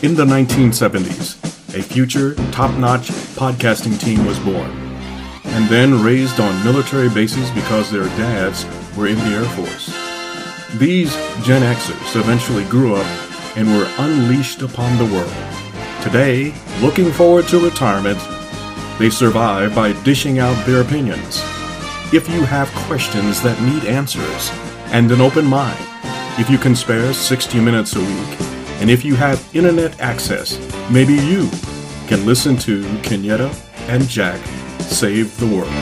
In the 1970s, a future, top notch podcasting team was born, and then raised on military bases because their dads were in the Air Force. These Gen Xers eventually grew up and were unleashed upon the world. Today, looking forward to retirement, they survive by dishing out their opinions. If you have questions that need answers and an open mind, if you can spare 60 minutes a week, and if you have internet access, maybe you can listen to Kenyetta and Jack save the world.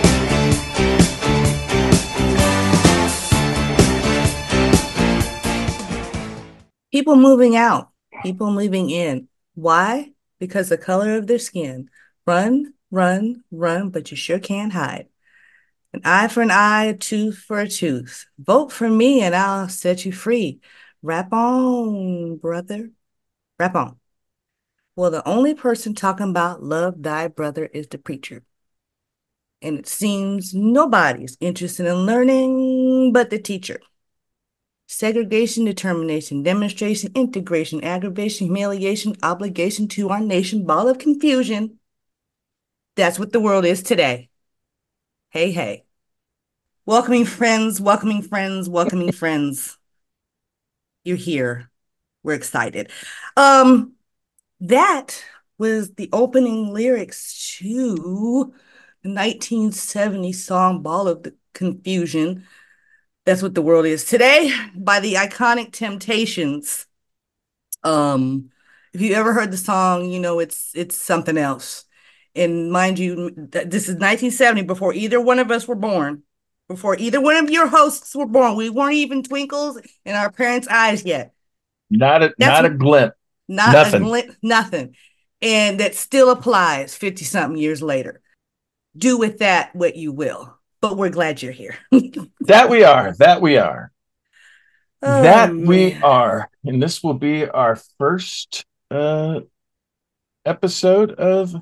People moving out, people moving in. Why? Because the color of their skin. Run, run, run, but you sure can't hide. An eye for an eye, a tooth for a tooth. Vote for me and I'll set you free. Rap on, brother. Rap on. Well, the only person talking about love thy brother is the preacher. And it seems nobody's interested in learning but the teacher. Segregation, determination, demonstration, integration, aggravation, humiliation, obligation to our nation, ball of confusion. That's what the world is today. Hey, hey. Welcoming friends, welcoming friends, welcoming friends. You're here. We're excited. Um, that was the opening lyrics to the 1970 song Ball of the Confusion. That's what the world is today by the iconic Temptations. Um, if you ever heard the song, you know it's it's something else. And mind you, this is 1970 before either one of us were born before either one of your hosts were born. We weren't even twinkles in our parents' eyes yet. Not a That's not a glint. Not nothing. a glint, nothing. And that still applies 50 something years later. Do with that what you will. But we're glad you're here. that we are. That we are. Oh, that man. we are. And this will be our first uh episode of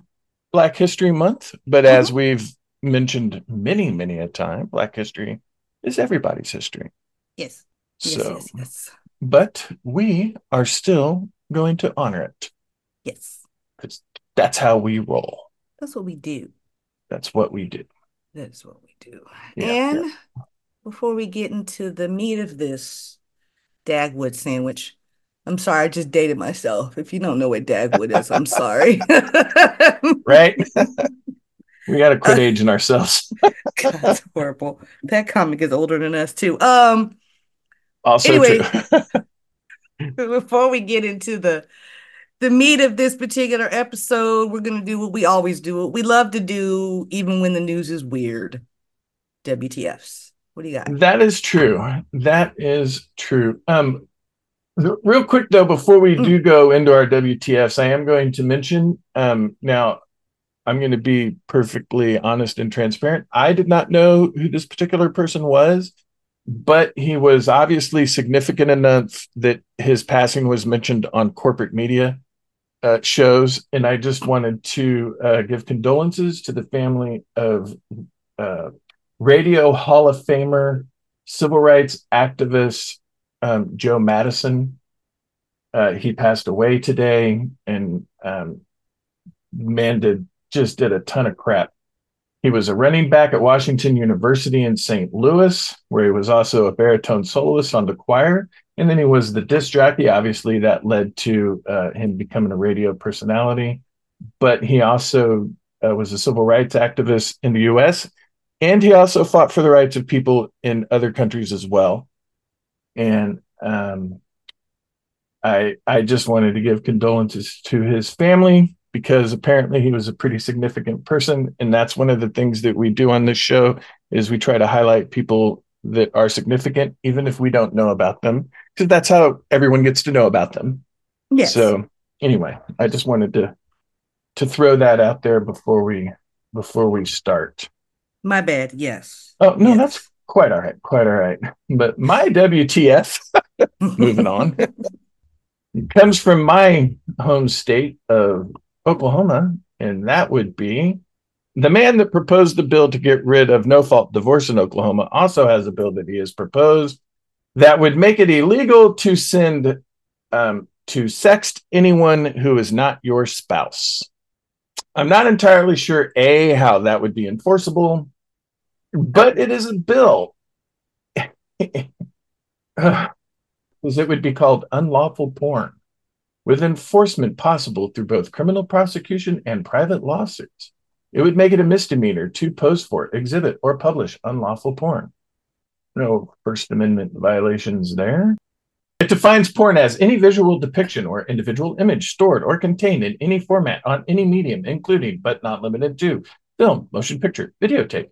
Black History Month. But mm-hmm. as we've mentioned many, many a time, Black history is everybody's history. Yes. So, yes, yes, yes. but we are still going to honor it. Yes. Because that's how we roll. That's what we do. That's what we do. That's what we do. Yeah, and yeah. before we get into the meat of this Dagwood sandwich, I'm sorry, I just dated myself. If you don't know what Dagwood is, I'm sorry. right? We got to quit aging ourselves. that's horrible. That comic is older than us too. Um. Also anyway, before we get into the the meat of this particular episode, we're gonna do what we always do. What we love to do, even when the news is weird. WTFs. What do you got? That is true. That is true. Um, real quick though, before we mm. do go into our WTFs, I am going to mention um now I'm going to be perfectly honest and transparent. I did not know who this particular person was, but he was obviously significant enough that his passing was mentioned on corporate media uh, shows. And I just wanted to uh, give condolences to the family of uh, Radio Hall of Famer, civil rights activist um, Joe Madison. Uh, he passed away today, and um, man, did just did a ton of crap. He was a running back at Washington University in St. Louis, where he was also a baritone soloist on the choir. And then he was the disc jockey. Obviously, that led to uh, him becoming a radio personality. But he also uh, was a civil rights activist in the US. And he also fought for the rights of people in other countries as well. And um, I, I just wanted to give condolences to his family because apparently he was a pretty significant person. And that's one of the things that we do on this show is we try to highlight people that are significant even if we don't know about them because that's how everyone gets to know about them. Yes. so anyway i just wanted to to throw that out there before we before we start. My bad. Yes. Oh no yes. that's quite all right quite all right. But my wtf moving on comes from my home state of Oklahoma, and that would be the man that proposed the bill to get rid of no fault divorce in Oklahoma also has a bill that he has proposed that would make it illegal to send um, to sext anyone who is not your spouse. I'm not entirely sure, A, how that would be enforceable, but it is a bill. Because it would be called unlawful porn, with enforcement possible through both criminal prosecution and private lawsuits. It would make it a misdemeanor to post for, exhibit, or publish unlawful porn. No First Amendment violations there. It defines porn as any visual depiction or individual image stored or contained in any format on any medium, including but not limited to film, motion picture, videotape,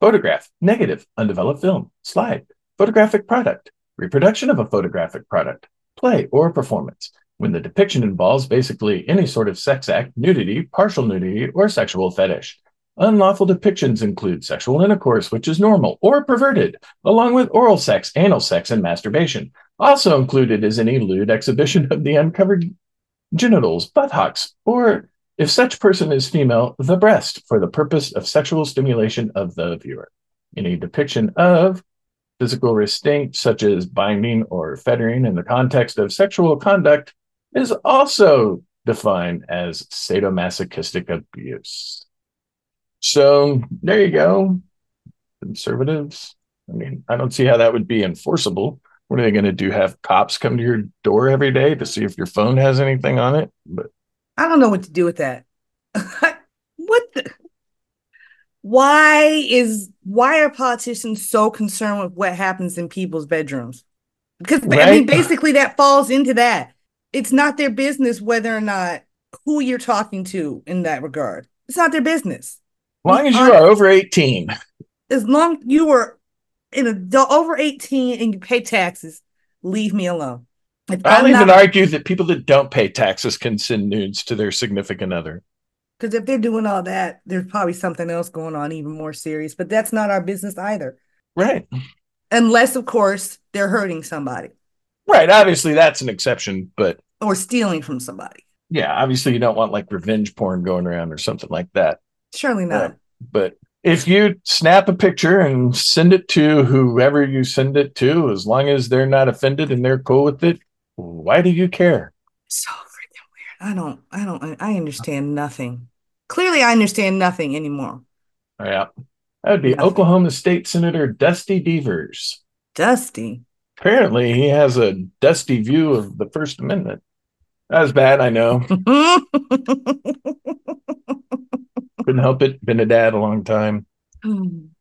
photograph, negative, undeveloped film, slide, photographic product, reproduction of a photographic product, play, or performance. When the depiction involves basically any sort of sex act, nudity, partial nudity, or sexual fetish. Unlawful depictions include sexual intercourse, which is normal or perverted, along with oral sex, anal sex, and masturbation. Also included is any lewd exhibition of the uncovered genitals, buttocks, or if such person is female, the breast for the purpose of sexual stimulation of the viewer. Any depiction of physical restraint, such as binding or fettering in the context of sexual conduct, is also defined as sadomasochistic abuse. So there you go. Conservatives. I mean, I don't see how that would be enforceable. What are they going to do? Have cops come to your door every day to see if your phone has anything on it? But I don't know what to do with that. what the? Why is why are politicians so concerned with what happens in people's bedrooms? Because I mean, basically, that falls into that. It's not their business whether or not who you're talking to in that regard. It's not their business. as long as you are over 18, As long you are in adult over 18 and you pay taxes, leave me alone. If I'll I'm even not- argue that people that don't pay taxes can send nudes to their significant other. Because if they're doing all that, there's probably something else going on even more serious. But that's not our business either. Right. Unless, of course, they're hurting somebody Right. Obviously, that's an exception, but or stealing from somebody. yeah, obviously, you don't want like revenge porn going around or something like that. Surely not. Uh, but if you snap a picture and send it to whoever you send it to, as long as they're not offended and they're cool with it, why do you care? So freaking weird. I don't, I don't, I understand nothing. Clearly, I understand nothing anymore. Yeah. That would be Nothing. Oklahoma State Senator Dusty Deevers. Dusty. Apparently, he has a dusty view of the First Amendment. That's bad, I know. Couldn't help it. Been a dad a long time. I'm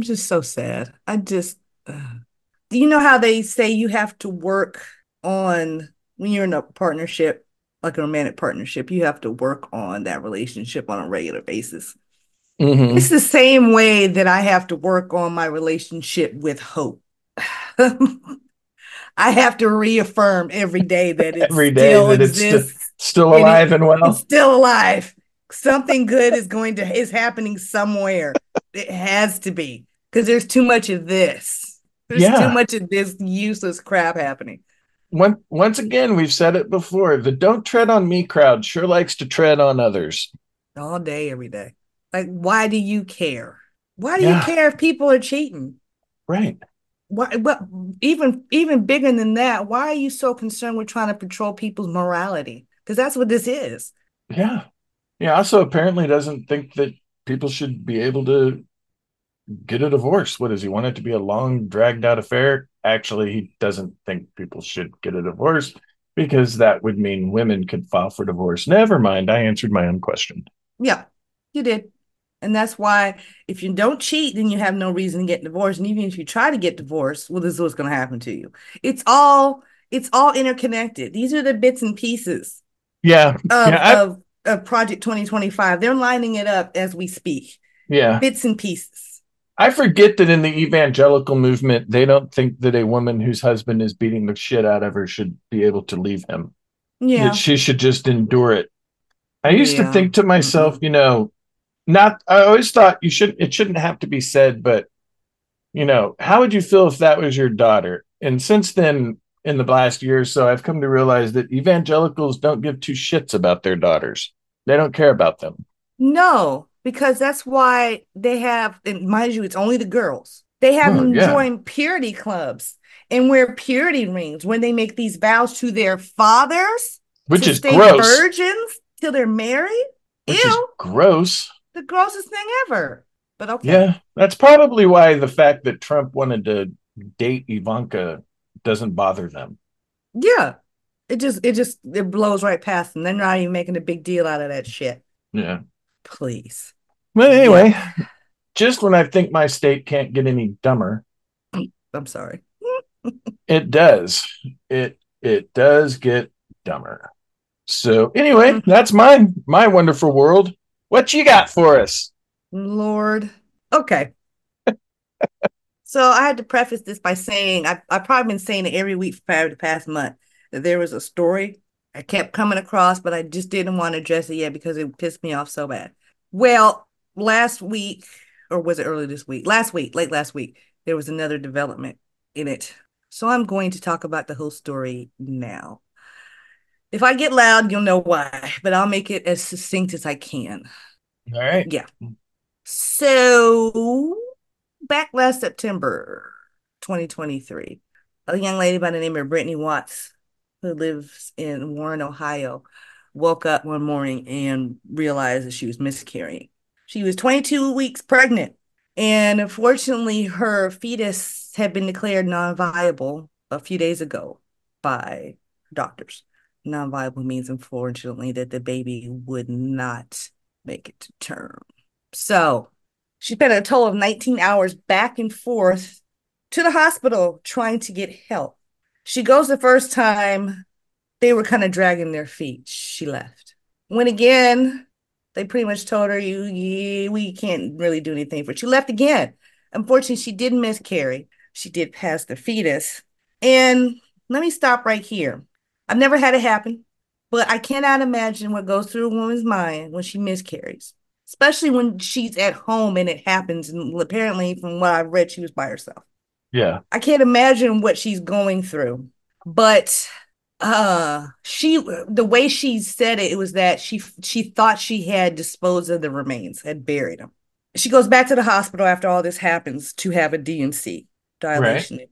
just so sad. I just, uh, you know how they say you have to work on when you're in a partnership, like a romantic partnership, you have to work on that relationship on a regular basis. Mhm. It's the same way that I have to work on my relationship with hope. I have to reaffirm every day that it Every day still that it's sti- exists. Still And it- alive and well. It's still alive. Something good is going to is happening somewhere. It has to be because there's too much of this. There's Yeah. too much of this useless crap happening. One, once again, we've said it before. The don't tread on me crowd sure likes to tread on others. all day, every day. Like, why do you care? Why do Yeah. you care if people are cheating? Right. Why? What? Even even bigger than that, why are you so concerned with trying to control people's morality? Because that's what this is. Yeah. Yeah. Also, apparently doesn't think that people should be able to get a divorce. What does he want it to be a long, dragged out affair? Actually, he doesn't think people should get a divorce because that would mean women could file for divorce. Never mind. I answered my own question. Yeah, you did. And that's why if you don't cheat, then you have no reason to get divorced. And even if you try to get divorced, well, this is what's going to happen to you. It's all it's all interconnected. These are the bits and pieces Yeah. of Yeah, of, of Project 2025. They're lining it up as we speak. Yeah. Bits and pieces. I forget that in the evangelical movement, they don't think that a woman whose husband is beating the shit out of her should be able to leave him. Yeah. That she should just endure it. I used to think to myself, you know, not I always thought you shouldn't it shouldn't have to be said, but you know, how would you feel if that was your daughter? And since then, in the last year or so, I've come to realize that evangelicals don't give two shits about their daughters. They don't care about them. No, because that's why they have, and mind you, it's only the girls. They have Oh, them yeah. join purity clubs and wear purity rings when they make these vows to their fathers, which is stay gross. virgins till they're married. Which Ew, is gross. The grossest thing ever. But okay. Yeah, that's probably why the fact that Trump wanted to date Ivanka doesn't bother them. Yeah. It just it just it blows right past them. They're not even making a big deal out of that shit. Yeah. Please. But anyway, just when I think my state can't get any dumber, I'm sorry. it does. It it does get dumber. So anyway, Mm-hmm. that's mine. My wonderful world. What you got for us? Lord. Okay. so I had to preface this by saying I, I've probably been saying it every week for the past month that there was a story I kept coming across, but I just didn't want to address it yet because it pissed me off so bad. Well, last week, or was it early this week? Last week, late last week, there was another development in it. So I'm going to talk about the whole story now. If I get loud, you'll know why, but I'll make it as succinct as I can. All right. Yeah. So back last September 2023, a young lady by the name of Brittany Watts, who lives in Warren, Ohio, woke up one morning and realized that she was miscarrying. She was 22 weeks pregnant, and unfortunately, her fetus had been declared non-viable a few days ago by doctors. Non-viable means, unfortunately, that the baby would not make it to term. So she spent a total of 19 hours back and forth to the hospital trying to get help. She goes the first time, they were kind of dragging their feet. She left. Went again, they pretty much told her, you, you we can't really do anything for it. She left again. Unfortunately, she did miscarry. She did pass the fetus. And let me stop right here. I've never had it happen, but I cannot imagine what goes through a woman's mind when she miscarries especially when she's at home and it happens. And apparently, from what I've read, she was by herself. Yeah. I can't imagine what she's going through. But uh she the way she said it, it was that she she thought she had disposed of the remains, had buried them. She goes back to the hospital after all this happens to have a D&C dilation, right.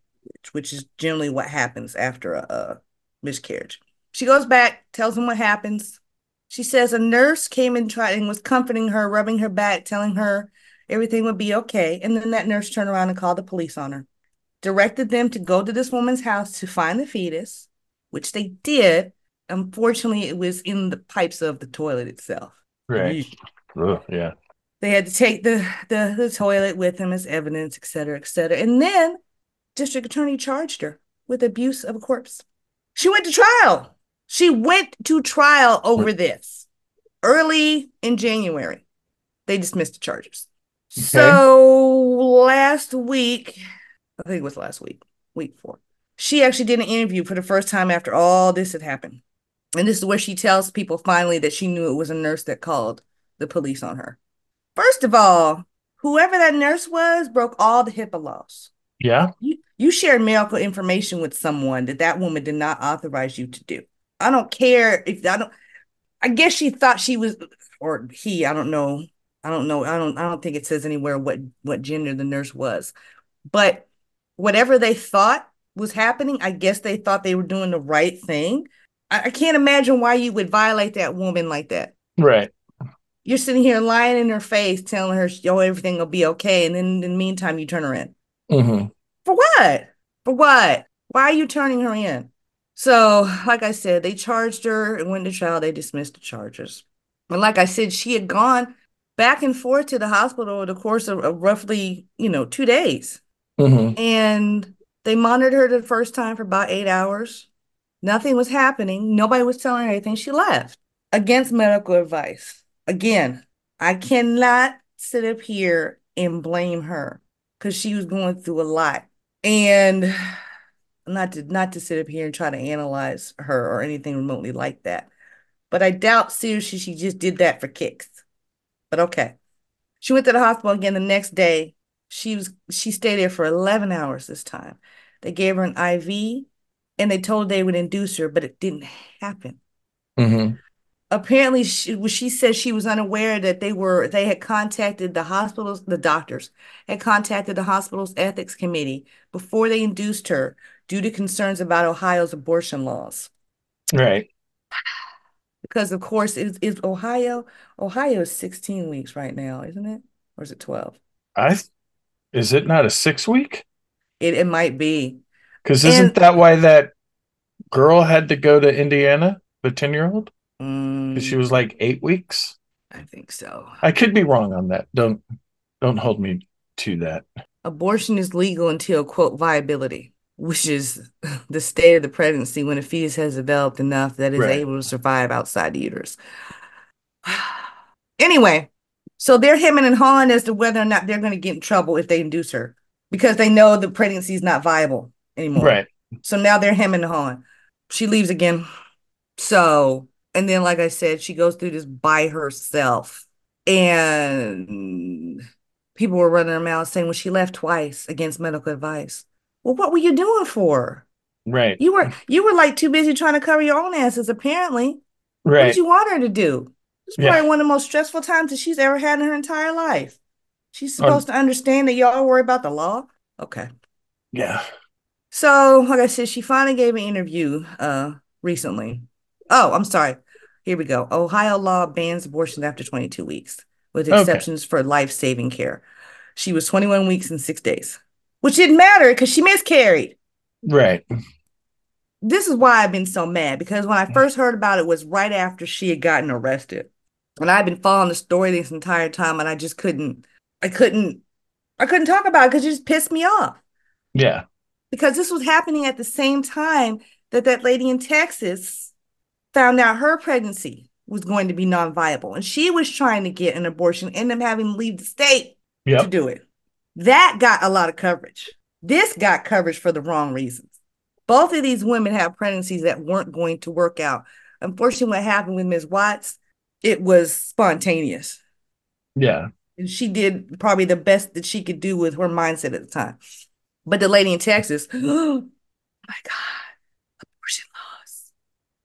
which is generally what happens after a, a miscarriage. She goes back, tells them what happens. She says a nurse came and tried and was comforting her, rubbing her back, telling her everything would be okay. And then that nurse turned around and called the police on her, directed them to go to this woman's house to find the fetus, which they did. Unfortunately, it was in the pipes of the toilet itself. Right. Ugh, yeah. They had to take the, the, the toilet with them as evidence, et cetera, et cetera. And then district attorney charged her with abuse of a corpse. She went to trial. She went to trial over this early in January. They dismissed the charges. Okay. So last week, I think it was last week, week four, she actually did an interview for the first time after all this had happened. And this is where she tells people finally that she knew it was a nurse that called the police on her. First of all, whoever that nurse was broke all the HIPAA laws. Yeah. You, you shared medical information with someone that that woman did not authorize you to do. I don't care if I don't. I guess she thought she was, or he. I don't know. I don't know. I don't. I don't think it says anywhere what what gender the nurse was, but whatever they thought was happening, I guess they thought they were doing the right thing. I, I can't imagine why you would violate that woman like that. Right. You're sitting here lying in her face, telling her, "Yo, everything will be okay," and then in the meantime, you turn her in. Mm-hmm. For what? For what? Why are you turning her in? So, like I said, they charged her and went to trial. They dismissed the charges. And like I said, she had gone back and forth to the hospital over the course of, of roughly, you know, two days. Mm-hmm. And they monitored her the first time for about eight hours. Nothing was happening. Nobody was telling her anything. She left against medical advice. Again, I cannot sit up here and blame her because she was going through a lot. And not to not to sit up here and try to analyze her or anything remotely like that. But I doubt seriously she just did that for kicks. But okay. She went to the hospital again the next day. She was she stayed there for 11 hours this time. They gave her an IV and they told they would induce her, but it didn't happen. Mm-hmm. Apparently she, she said she was unaware that they were they had contacted the hospitals the doctors had contacted the hospital's ethics committee before they induced her due to concerns about ohio's abortion laws Right. because of course is is ohio ohio is 16 weeks right now isn't it or is it 12 I is it not a six week? it, it might be Because isn't And- that why that girl had to go to Indiana, the 10 year old? Mm, she was like eight weeks. i think so I could be wrong on that. Don't don't hold me to that. abortion is legal until quote viability which is the state of the pregnancy when a fetus has developed enough that is Right. able to survive outside the uterus anyway so they're hemming and hawing as to whether or not they're going to get in trouble if they induce her because they know the pregnancy is not viable anymore Right. so now they're hemming and hawing she leaves again so and then like i said she goes through this by herself and people were running her mouth saying well she left twice against medical advice well what were you doing for Right. you were you were like too busy trying to cover your own asses apparently Right. what did you want her to do it's Yeah. probably one of the most stressful times that she's ever had in her entire life she's Um, supposed to understand that y'all worry about the law okay Yeah. so, like I said, she finally gave an interview uh recently. Oh, I'm sorry. Here we go. Ohio law bans abortions after 22 weeks, with Okay. exceptions for life-saving care. She was 21 weeks and six days, which didn't matter because she miscarried. Right. This is why I've been so mad because when I mm. first heard about it was right after she had gotten arrested. And I've been following the story this entire time and I just couldn't I couldn't I couldn't talk about it because it just pissed me off. Yeah. because this was happening at the same time that that lady in Texas found out her pregnancy was going to be non-viable and she was trying to get an abortion and them having to leave the state to do it. That got a lot of coverage. This got coverage for the wrong reasons. Both of these women have pregnancies that weren't going to work out. Unfortunately, what happened with Ms. Watts, it was spontaneous. Yeah. And she did probably the best that she could do with her mindset at the time. But the lady in Texas, oh my God.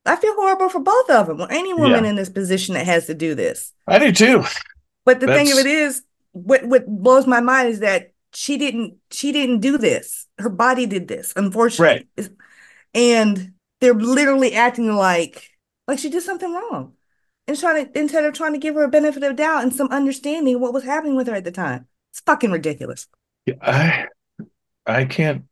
I feel horrible for both of them, or any woman Yeah. in this position that has to do this. I do too. But the thing of it is, what what blows my mind is that she didn't she didn't do this. Her body did this, unfortunately. And they're literally acting like like she did something wrong. And trying to instead of trying to give her a benefit of doubt and some understanding of what was happening with her at the time. It's fucking ridiculous. Yeah, I I can't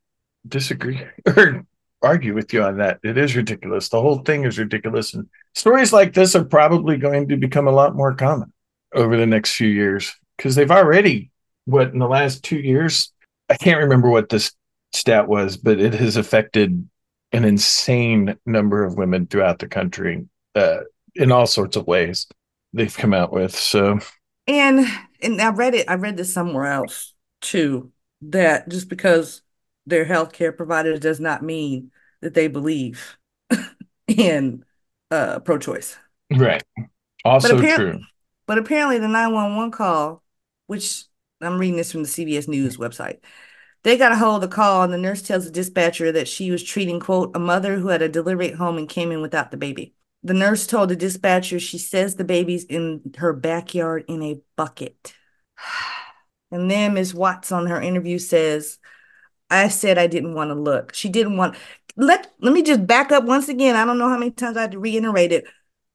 disagree or argue with you on that. It is ridiculous. The whole thing is ridiculous. And stories like this are probably going to become a lot more common over the next few years because they've already, what, in the last two years, I can't remember what this stat was, but it has affected an insane number of women throughout the country uh, in all sorts of ways they've come out with. So, And and I read it, I read this somewhere else too, that just because they're healthcare provider does not mean that they believe in uh pro-choice. right. Also appar- true. But apparently the 911 call, which I'm reading this from the CBS News website, they got a hold of the call and the nurse tells the dispatcher that she was treating, quote, a mother who had a delivery at home and came in without the baby. The nurse told the dispatcher she says the baby's in her backyard in a bucket. And then Ms. Watts on her interview says, I said I didn't want to look. She didn't want let let me just back up once again. I don't know how many times I had to reiterate it.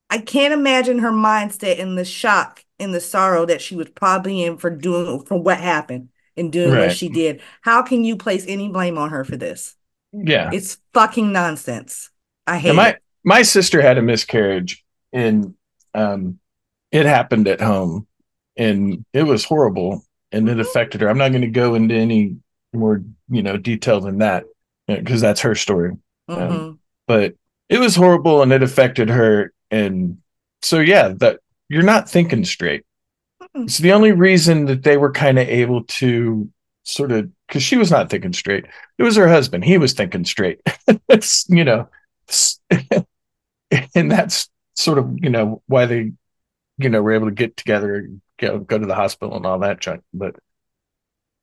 I can't imagine her mindset and the shock and the sorrow that she was probably in for doing for what happened and doing what she did. How can you place any blame on her for this? Yeah. It's fucking nonsense. I hate And my it. my sister had a miscarriage and um it happened at home and it was horrible and it affected her. I'm not going to go into any more, you know, detail than that because that's her story. Mhm. But it was horrible and it affected her and so yeah, that you're not thinking straight. Mm-mm. It's the only reason that they were kind of able to sort of because she was not thinking straight. It was her husband. He was thinking straight. you know, and that's sort of you know why they you know were able to get together and go, go to the hospital and all that junk. But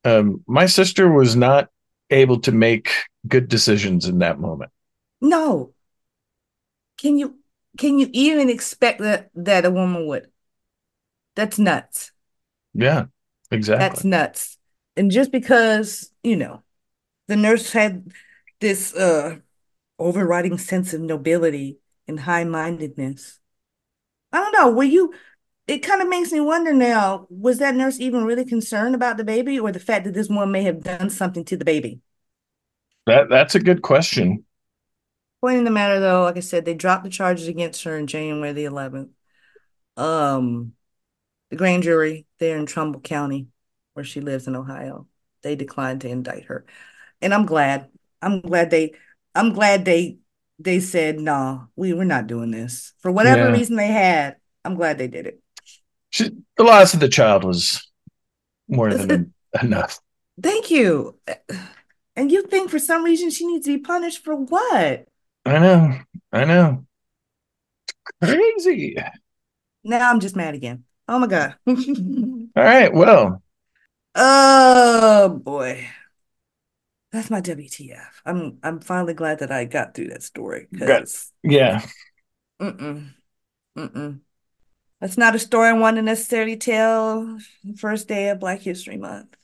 um, my sister was not able to make good decisions in that moment. No. Can you can you even expect that that a woman would? That's nuts. Yeah, exactly. That's nuts. And just because, you know, the nurse had this uh overriding sense of nobility and high-mindedness. I don't know, were you it kind of makes me wonder now, was that nurse even really concerned about the baby or the fact that this woman may have done something to the baby? That that's a good question. Point in the matter though, like I said, they dropped the charges against her in January the 11th. Um the grand jury there in Trumbull County, where she lives in Ohio, they declined to indict her. And I'm glad. I'm glad they I'm glad they they said, no, nah, we we're not doing this. For whatever yeah. reason they had, I'm glad they did it. She, the loss of the child was more than enough. Thank you. And you think for some reason she needs to be punished for what? I know. I know. crazy. Now I'm just mad again. Oh my god. All right. Well. Oh boy. That's my WTF. I'm I'm finally glad that I got through that story. Yeah. Mm-mm. Mm-mm. That's not a story I want to necessarily tell first day of Black History Month.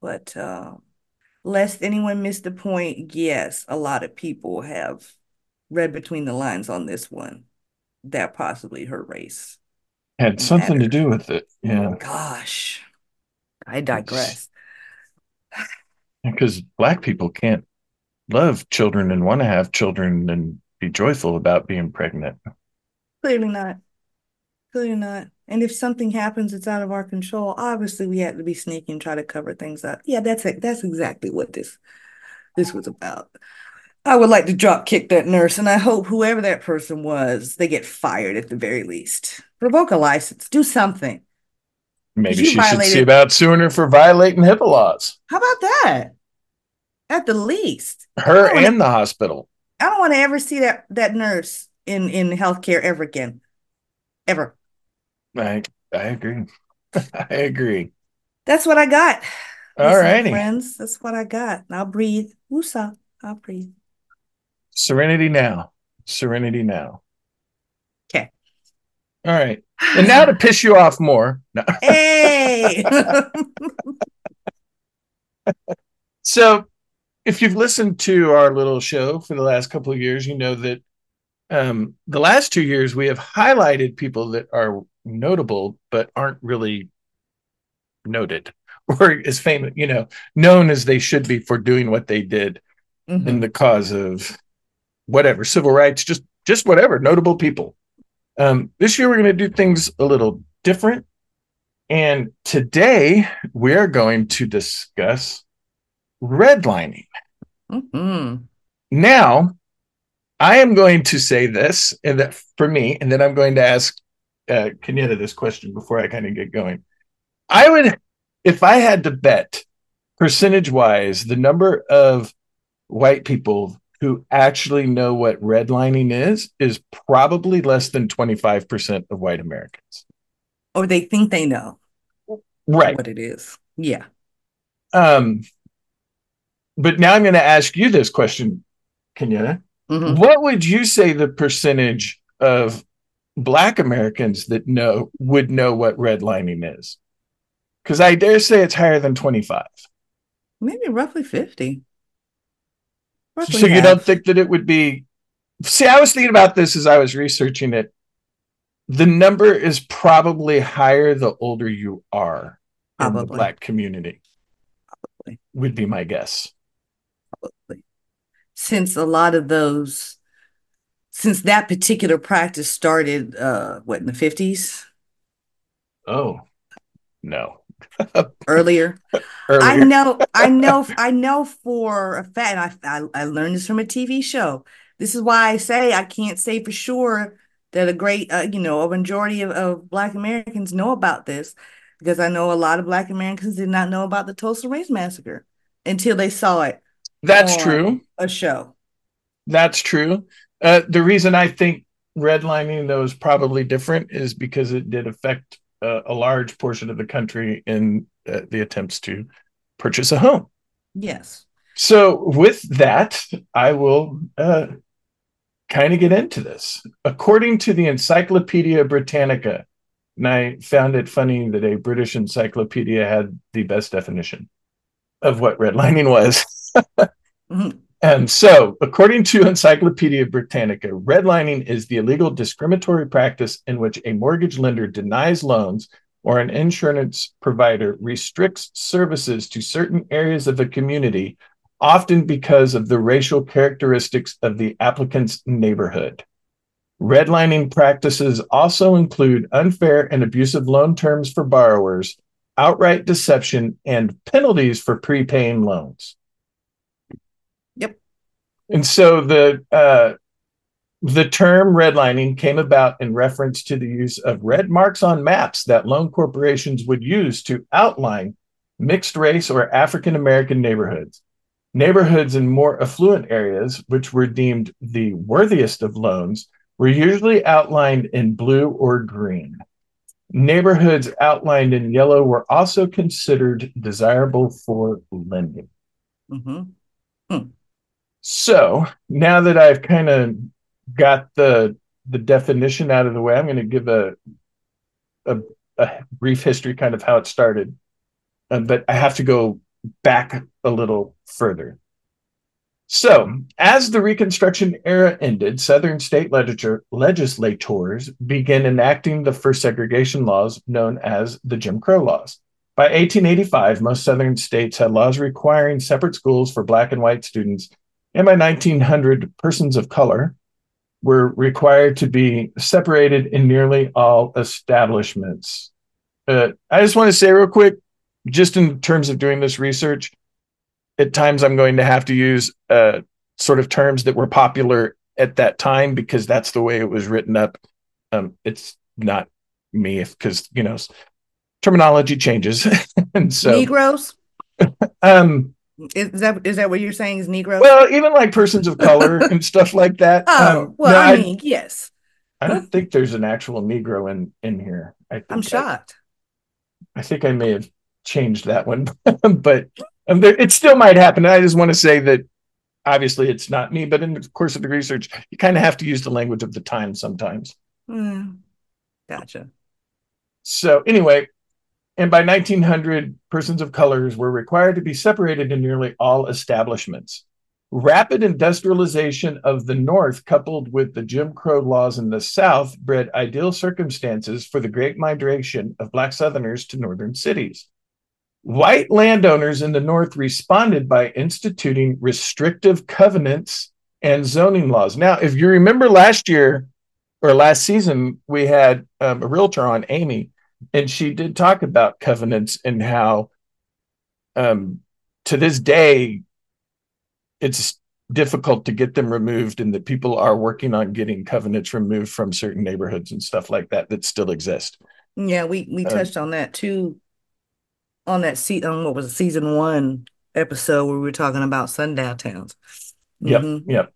But uh, lest anyone miss the point, yes, a lot of people have read between the lines on this one that possibly her race had something mattered. to do with it. Yeah. Gosh, I digress. Because black people can't love children and want to have children and be joyful about being pregnant. Clearly not. Clearly not. And if something happens, it's out of our control. Obviously, we had to be sneaky and try to cover things up. Yeah, that's it. That's exactly what this this was about. I would like to drop kick that nurse, and I hope whoever that person was, they get fired at the very least. Revoke a license. Do something. Maybe she violated... should see about suing her for violating HIPAA laws. How about that? At the least, her and wanna... the hospital. I don't want to ever see that that nurse in in healthcare ever again, ever. I I agree. I agree. That's what I got. All righty, friends. That's what I got. I'll breathe. Woosah. I'll breathe. Serenity now. Serenity now. Okay. All right. And now to piss you off more. No. Hey. so, if you've listened to our little show for the last couple of years, you know that um, the last two years we have highlighted people that are notable but aren't really noted or as famous, you know, known as they should be for doing what they did mm-hmm. in the cause of whatever civil rights just just whatever notable people um, this year we're going to do things a little different and today we're going to discuss redlining mm-hmm. now i am going to say this and that for me and then i'm going to ask uh, Kenyetta this question before i kind of get going i would if i had to bet percentage wise the number of white people who actually know what redlining is is probably less than 25% of white Americans. Or they think they know right what it is. Yeah. Um but now I'm going to ask you this question, Kenyetta. Mm-hmm. What would you say the percentage of black Americans that know would know what redlining is? Because I dare say it's higher than 25. Maybe roughly 50 so you don't think that it would be see i was thinking about this as i was researching it. The number is probably higher the older you are probably. in the black community. Probably. Would be my guess. Probably. Since a lot of those since that particular practice started uh what in the 50s oh no earlier. earlier. I know, I know, I know for a fact. I, I I learned this from a TV show. This is why I say I can't say for sure that a great, uh, you know, a majority of, of Black Americans know about this because I know a lot of Black Americans did not know about the Tulsa Race Massacre until they saw it. That's true. A show. That's true. Uh, the reason I think redlining though is probably different is because it did affect uh, a large portion of the country in uh, the attempts to purchase a home. Yes. So with that, I will uh, kind of get into this. According to the Encyclopedia Britannica, and I found it funny that a British encyclopedia had the best definition of what redlining was. mm-hmm. And so, according to Encyclopedia Britannica, redlining is the illegal discriminatory practice in which a mortgage lender denies loans or an insurance provider restricts services to certain areas of a community, often because of the racial characteristics of the applicant's neighborhood. Redlining practices also include unfair and abusive loan terms for borrowers, outright deception, and penalties for prepaying loans. And so the uh, the term redlining came about in reference to the use of red marks on maps that loan corporations would use to outline mixed race or African American neighborhoods. Neighborhoods in more affluent areas, which were deemed the worthiest of loans, were usually outlined in blue or green. Neighborhoods outlined in yellow were also considered desirable for lending. Mm-hmm. Hmm. So now that I've kind of got the the definition out of the way, I'm going to give a, a, a brief history, kind of how it started, uh, but I have to go back a little further. So, as the Reconstruction era ended, Southern state legislature, legislators began enacting the first segregation laws known as the Jim Crow laws. By 1885, most Southern states had laws requiring separate schools for Black and white students, and by 1900, persons of color were required to be separated in nearly all establishments. Uh, I just want to say, real quick, just in terms of doing this research, at times I'm going to have to use uh, sort of terms that were popular at that time because that's the way it was written up. Um, it's not me because you know terminology changes, and so Negroes. um, is that is that what you're saying? Is Negro? Well, even like persons of color and stuff like that. Oh, um, well, no, I, I mean, yes. I don't think there's an actual Negro in in here. I am shocked. I, I think I may have changed that one, but um, it still might happen. I just want to say that obviously it's not me, but in the course of the research, you kind of have to use the language of the time sometimes. Mm, gotcha. So anyway, and by 1900, persons of colors were required to be separated in nearly all establishments. Rapid industrialization of the North, coupled with the Jim Crow laws in the South, bred ideal circumstances for the great migration of Black Southerners to northern cities. White landowners in the North responded by instituting restrictive covenants and zoning laws. Now, if you remember last year or last season, we had um, a realtor on, Amy, and she did talk about covenants and how um, to this day it's difficult to get them removed and that people are working on getting covenants removed from certain neighborhoods and stuff like that that still exist. Yeah, we we uh, touched on that too on that seat on what was it, season one episode where we were talking about sundown towns. Yep, mm-hmm. yep.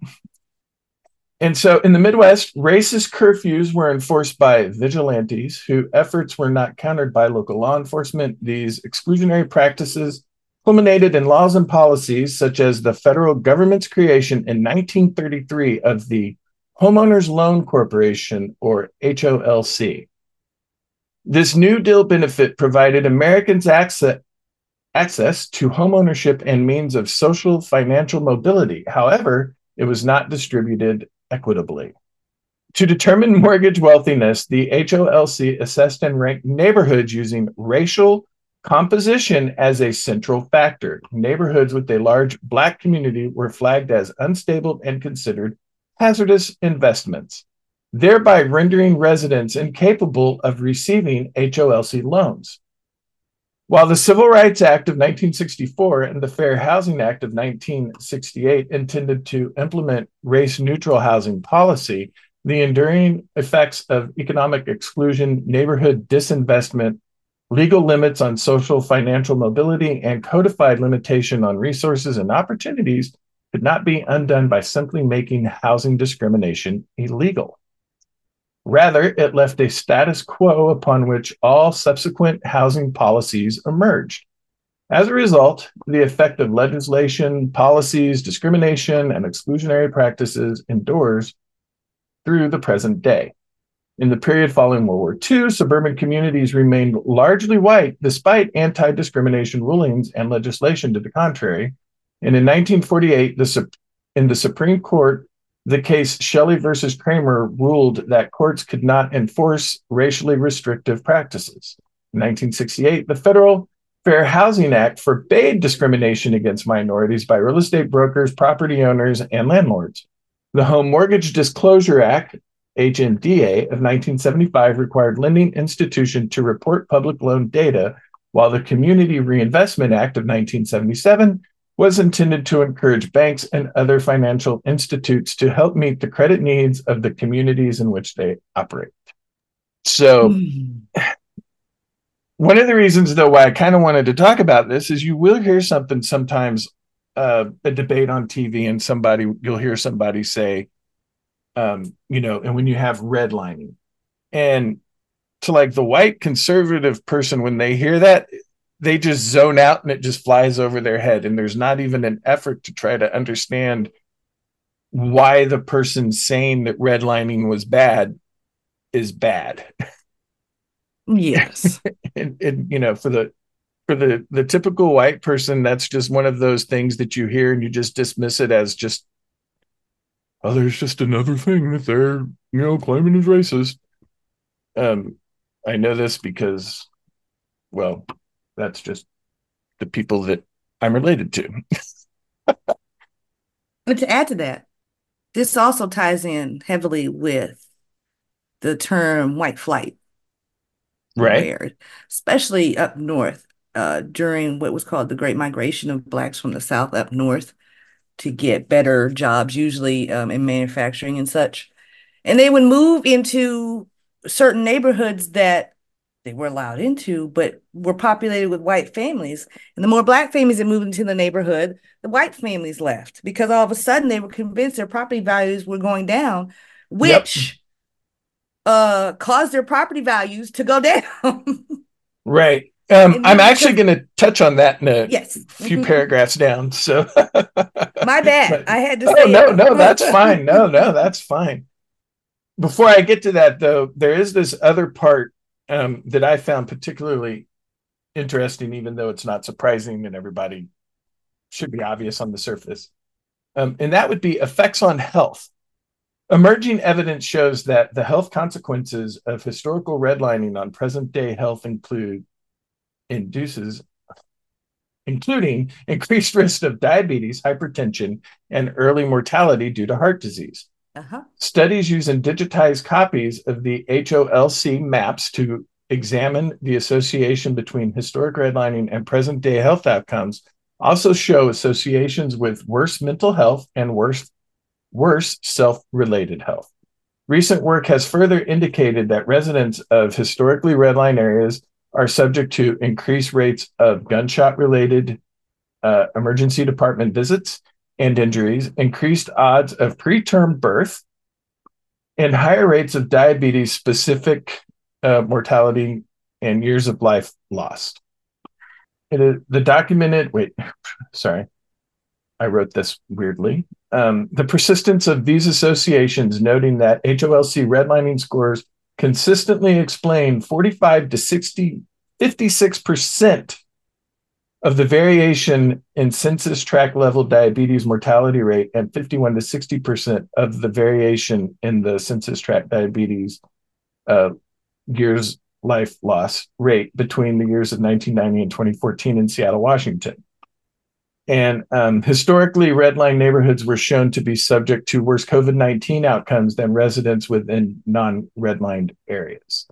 And so in the Midwest, racist curfews were enforced by vigilantes whose efforts were not countered by local law enforcement. These exclusionary practices culminated in laws and policies such as the federal government's creation in 1933 of the Homeowners Loan Corporation, or HOLC. This New Deal benefit provided Americans access, access to homeownership and means of social financial mobility. However, it was not distributed equitably. To determine mortgage wealthiness, the HOLC assessed and ranked neighborhoods using racial composition as a central factor. Neighborhoods with a large Black community were flagged as unstable and considered hazardous investments thereby rendering residents incapable of receiving HOLC loans. While the Civil Rights Act of 1964 and the Fair Housing Act of 1968 intended to implement race neutral housing policy, the enduring effects of economic exclusion, neighborhood disinvestment, legal limits on social financial mobility, and codified limitation on resources and opportunities could not be undone by simply making housing discrimination illegal. Rather, it left a status quo upon which all subsequent housing policies emerged. As a result, the effect of legislation, policies, discrimination, and exclusionary practices endures through the present day. In the period following World War II, suburban communities remained largely white despite anti discrimination rulings and legislation to the contrary. And in 1948, the, in the Supreme Court, the case Shelley versus Kraemer ruled that courts could not enforce racially restrictive practices. In 1968, the Federal Fair Housing Act forbade discrimination against minorities by real estate brokers, property owners, and landlords. The Home Mortgage Disclosure Act, HMDA, of 1975 required lending institutions to report public loan data, while the Community Reinvestment Act of 1977 was intended to encourage banks and other financial institutes to help meet the credit needs of the communities in which they operate. So, mm. one of the reasons, though, why I kind of wanted to talk about this is you will hear something sometimes, uh, a debate on TV, and somebody, you'll hear somebody say, um, you know, and when you have redlining, and to like the white conservative person, when they hear that, they just zone out and it just flies over their head. And there's not even an effort to try to understand why the person saying that redlining was bad is bad. Yes. And, and, you know for the for the the typical white person that's just one of those things that you hear and you just dismiss it as just oh there's just another thing that they're you know claiming is racist. Um i know this because well that's just the people that I'm related to. but to add to that, this also ties in heavily with the term white flight. Right. especially up north uh, during what was called the Great Migration of Blacks from the South up north to get better jobs, usually um, in manufacturing and such. And they would move into certain neighborhoods that they were allowed into, but were populated with white families. And the more black families that moved into the neighborhood, the white families left because all of a sudden they were convinced their property values were going down, which yep. uh, caused their property values to go down. right. Um, I'm actually going to touch on that in a yes. few mm-hmm. paragraphs down. So my bad. I had to oh, say. no, it. no, that's fine. No, no, that's fine. Before I get to that, though, there is this other part um, that I found particularly interesting, even though it's not surprising and everybody should be obvious on the surface. Um, and that would be effects on health. Emerging evidence shows that the health consequences of historical redlining on present day health include induces including increased risk of diabetes, hypertension, and early mortality due to heart disease. Uh-huh. Studies using digitized copies of the HOLC maps to examine the association between historic redlining and present day health outcomes also show associations with worse mental health and worse, worse self related health. Recent work has further indicated that residents of historically redlined areas are subject to increased rates of gunshot related uh, emergency department visits and injuries, increased odds of preterm birth, and higher rates of diabetes specific uh, mortality and years of life lost. It is the documented, wait, sorry, I wrote this weirdly. Um, the persistence of these associations, noting that HOLC redlining scores consistently explain 45 to 60, 56% of the variation in census tract level diabetes mortality rate and 51 to 60% of the variation in the census tract diabetes uh, years life loss rate between the years of 1990 and 2014 in Seattle, Washington. And um, historically, redline neighborhoods were shown to be subject to worse COVID 19 outcomes than residents within non redlined areas.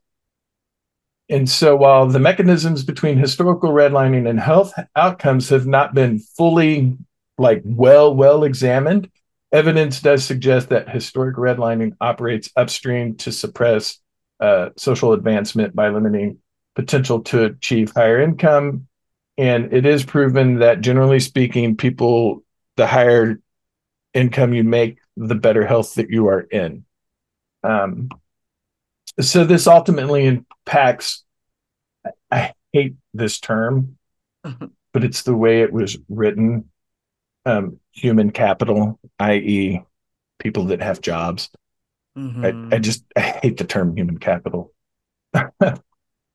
And so while the mechanisms between historical redlining and health outcomes have not been fully like well well examined, evidence does suggest that historic redlining operates upstream to suppress uh, social advancement by limiting potential to achieve higher income. And it is proven that generally speaking, people, the higher income you make, the better health that you are in. Um, so this ultimately impacts i hate this term but it's the way it was written um, human capital i.e people that have jobs Mhm. I, I just I hate the term human capital.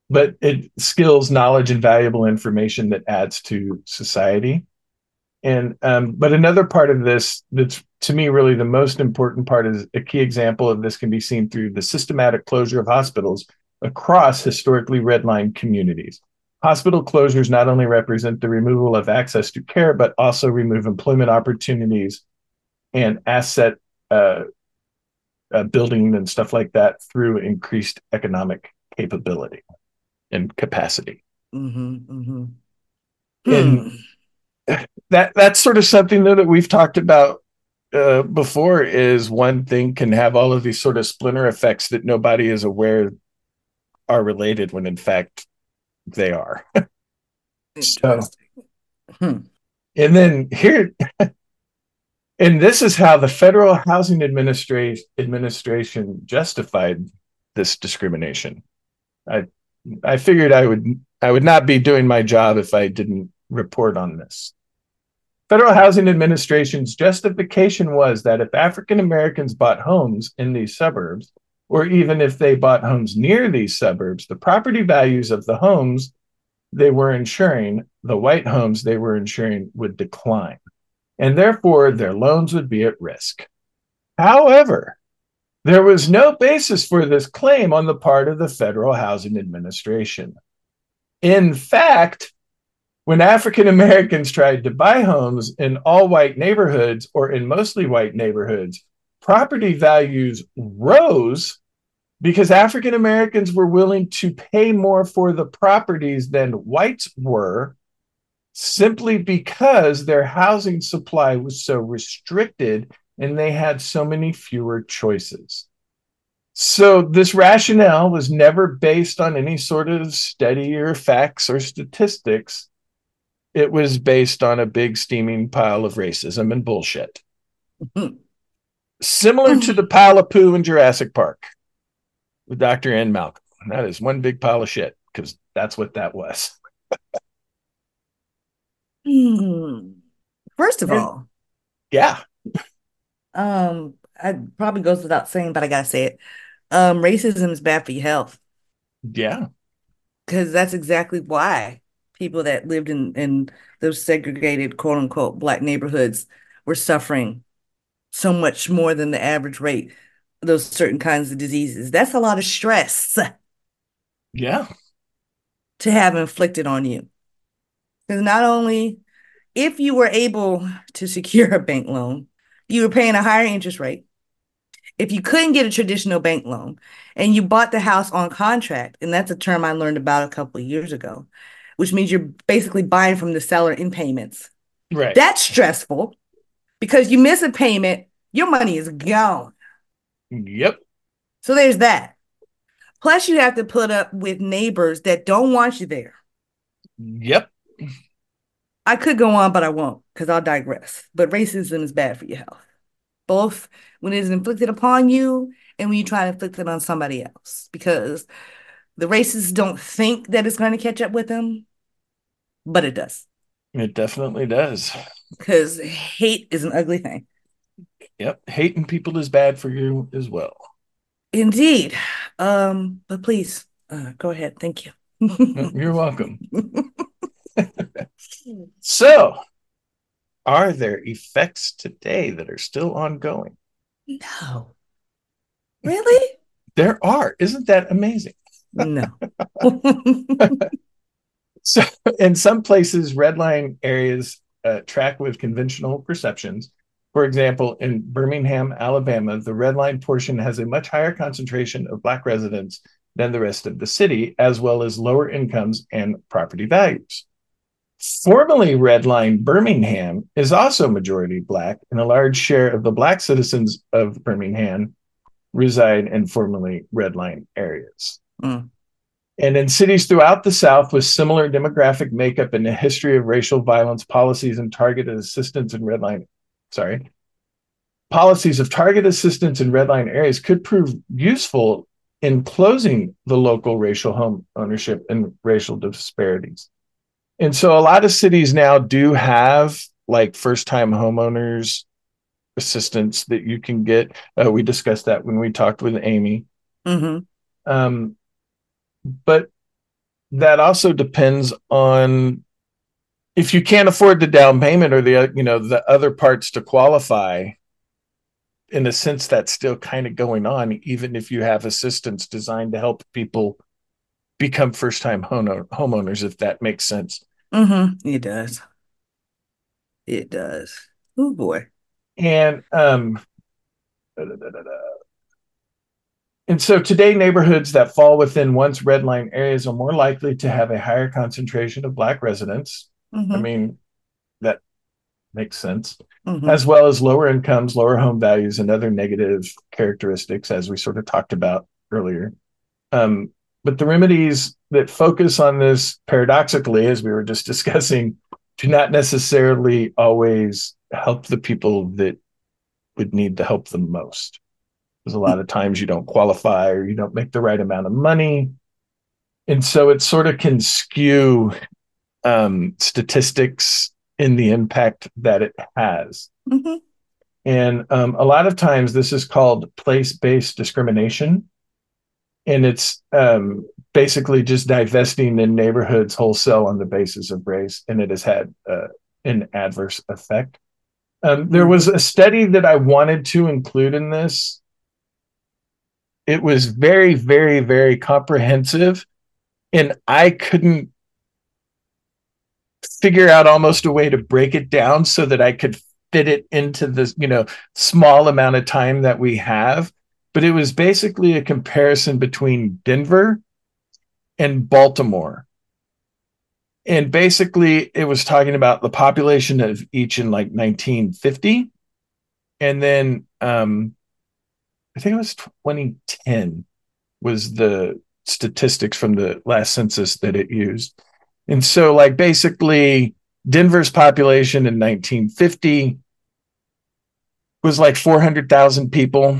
but it skills, knowledge, and valuable information that adds to society. And um, but another part of this that's to me really the most important part is a key example of this can be seen through the systematic closure of hospitals across historically redlined communities. Hospital closures not only represent the removal of access to care, but also remove employment opportunities and asset uh, uh, building and stuff like that through increased economic capability and capacity. Mhm, mhm. And- Hmm. That that's sort of something though that we've talked about uh, before. Is one thing can have all of these sort of splinter effects that nobody is aware are related when in fact they are. So- Hmm. And then here, and this is how the Federal Housing Administration Administration justified this discrimination. I I figured I would I would not be doing my job if I didn't report on this. Federal Housing Administration's justification was that if African Americans bought homes in these suburbs, or even if they bought homes near these suburbs, the property values of the homes they were insuring, the white homes they were insuring, would decline, and therefore their loans would be at risk. However, there was no basis for this claim on the part of the Federal Housing Administration. In fact, when African Americans tried to buy homes in all white neighborhoods or in mostly white neighborhoods, property values rose because African Americans were willing to pay more for the properties than whites were simply because their housing supply was so restricted and they had so many fewer choices. So, this rationale was never based on any sort of study or facts or statistics. It was based on a big steaming pile of racism and bullshit. Similar to the pile of poo in Jurassic Park with Dr. Ian Malcolm. That is one big pile of shit because that's what that was. Hmm. First of Yeah. all, Yeah. um, it probably goes without saying, but I gotta say it. Um, racism is bad for your health Yeah. because that's exactly why people that lived in in those segregated quote unquote black neighborhoods were suffering so much more than the average rate those certain kinds of diseases. That's a lot of stress Yeah. to have inflicted on you. Because not only if you were able to secure a bank loan, you were paying a higher interest rate. If you couldn't get a traditional bank loan and you bought the house on contract, and that's a term I learned about a couple of years ago, which means you're basically buying from the seller in payments. Right. That's stressful because you miss a payment, your money is gone. yep. So there's that. Plus, you have to put up with neighbors that don't want you there. Yep. I could go on, but I won't because I'll digress. But racism is bad for your health, both when it is inflicted upon you and when you try to inflict it on somebody else, because the racists don't think that it's going to catch up with them, but it does. It definitely does. Because hate is an ugly thing. Yep. Hating people is bad for you as well. Indeed. Um, but please, uh, go ahead. Thank you. You're welcome. So, are there effects today that are still ongoing? no. Really? There are. Isn't that amazing? No. So, in some places, red line areas uh, track with conventional perceptions. For example, in Birmingham, Alabama, the red line portion has a much higher concentration of Black residents than the rest of the city, as well as lower incomes and property values. Formerly redline Birmingham is also majority Black, and a large share of the Black citizens of Birmingham reside in formerly redline areas. Mm. And in cities throughout the South with similar demographic makeup and a history of racial violence policies and targeted assistance in redline, sorry, policies of target assistance in redline areas could prove useful in closing the local racial home ownership and racial disparities. And so a lot of cities now do have like first time homeowners assistance that you can get. Uh, we discussed that when we talked with Amy. hmm Um, but that also depends on if you can't afford the down payment or the you know the other parts to qualify. In a sense, that's still kind of going on, even if you have assistance designed to help people become first-time home- homeowners, if that makes sense. hmm It does. It does. Oh boy. And um, da, da, da. And so today, neighborhoods that fall within once red line areas are more likely to have a higher concentration of Black residents. I hmm mean, that makes sense, hmm as well as lower incomes, lower home values, and other negative characteristics, as we sort of talked about earlier. Um, but the remedies that focus on this paradoxically, as we were just discussing, do not necessarily always help the people that would need the help the most. Because a lot of times you don't qualify or you don't make the right amount of money. And so it sort of can skew um, statistics in the impact that it has. hmm And um, a lot of times this is called place based discrimination. And it's um, basically just divesting in neighborhoods wholesale on the basis of race. And it has had uh, an adverse effect. Um, there was a study that I wanted to include in this. It was very, very, very comprehensive. And I couldn't figure out almost a way to break it down so that I could fit it into this, you know, small amount of time that we have. But it was basically a comparison between Denver and Baltimore. And basically, it was talking about the population of each in like 1950. And then um, I think it was 2010 was the statistics from the last census that it used. And so, like, basically, Denver's population in 1950 was like 400,000 people.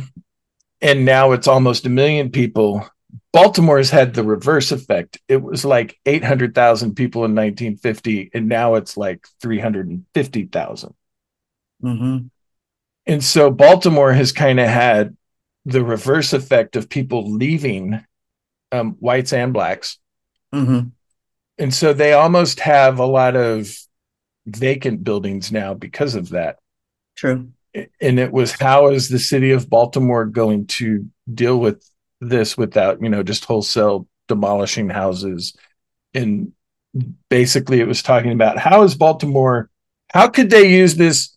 And now it's almost a million people. Baltimore's had the reverse effect. It was like 800,000 people in 1950, and now it's like 350,000. hmm And so Baltimore has kind of had the reverse effect of people leaving um, whites and blacks. hmm And so they almost have a lot of vacant buildings now because of that. True. And it was how is the city of Baltimore going to deal with this without, you know, just wholesale demolishing houses? And basically it was talking about how is Baltimore, how could they use this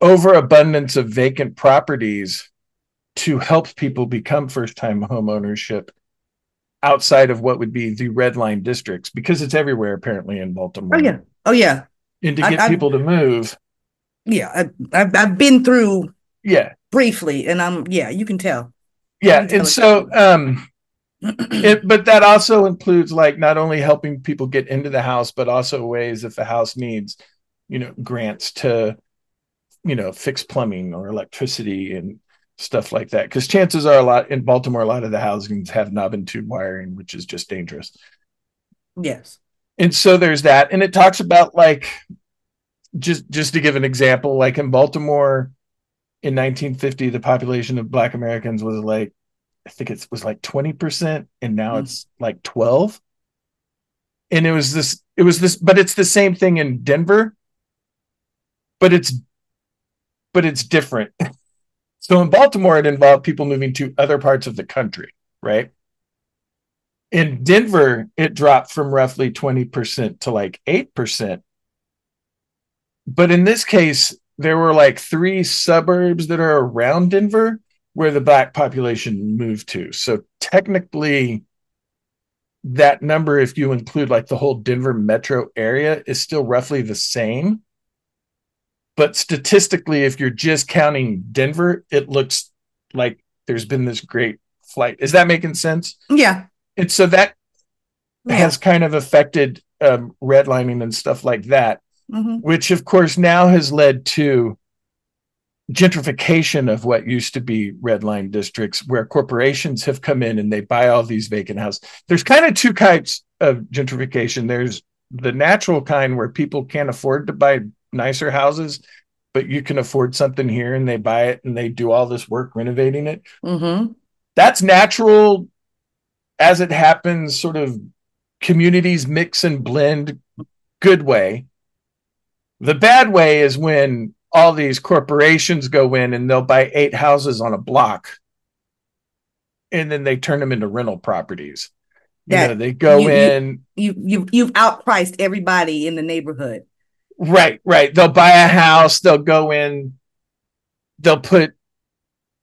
overabundance of vacant properties to help people become first time home ownership outside of what would be the red line districts because it's everywhere apparently in Baltimore. Oh yeah. Oh yeah. And to get I- people to move. Yeah. I, I've I've been through Yeah. briefly, and I'm yeah. You can tell. Yeah. can tell And so um it, but that also includes like not only helping people get into the house, but also ways if the house needs, you know, grants to, you know, fix plumbing or electricity and stuff like that. Because chances are a lot in Baltimore, a lot of the housings have knob and tube wiring, which is just dangerous. yes. And so there's that. And it talks about like just just to give an example, like in Baltimore in 1950, the population of Black Americans was like, I think it was like 20%, and now Mm. it's like 12. And it was this, it was this, but it's the same thing in Denver, but it's but it's different. So in Baltimore, it involved people moving to other parts of the country, right? In Denver, it dropped from roughly 20% to like 8%. But in this case, there were like three suburbs that are around Denver where the black population moved to. So technically, that number, if you include like the whole Denver metro area, is still roughly the same. But statistically, if you're just counting Denver, it looks like there's been this great flight. Is that making sense? Yeah. And so that Yeah. has kind of affected um, redlining and stuff like that, hmm which of course now has led to gentrification of what used to be redline districts where corporations have come in and they buy all these vacant houses. There's kind of two types of gentrification. There's the natural kind where people can't afford to buy nicer houses, but you can afford something here and they buy it and they do all this work renovating it. Mm-hmm. That's natural as it happens, sort of communities mix and blend good way. The bad way is when all these corporations go in and they'll buy eight houses on a block and then they turn them into rental properties. You know, they go you- in, You you you've outpriced everybody in the neighborhood. Right, right. They'll buy a house, they'll go in, they'll put,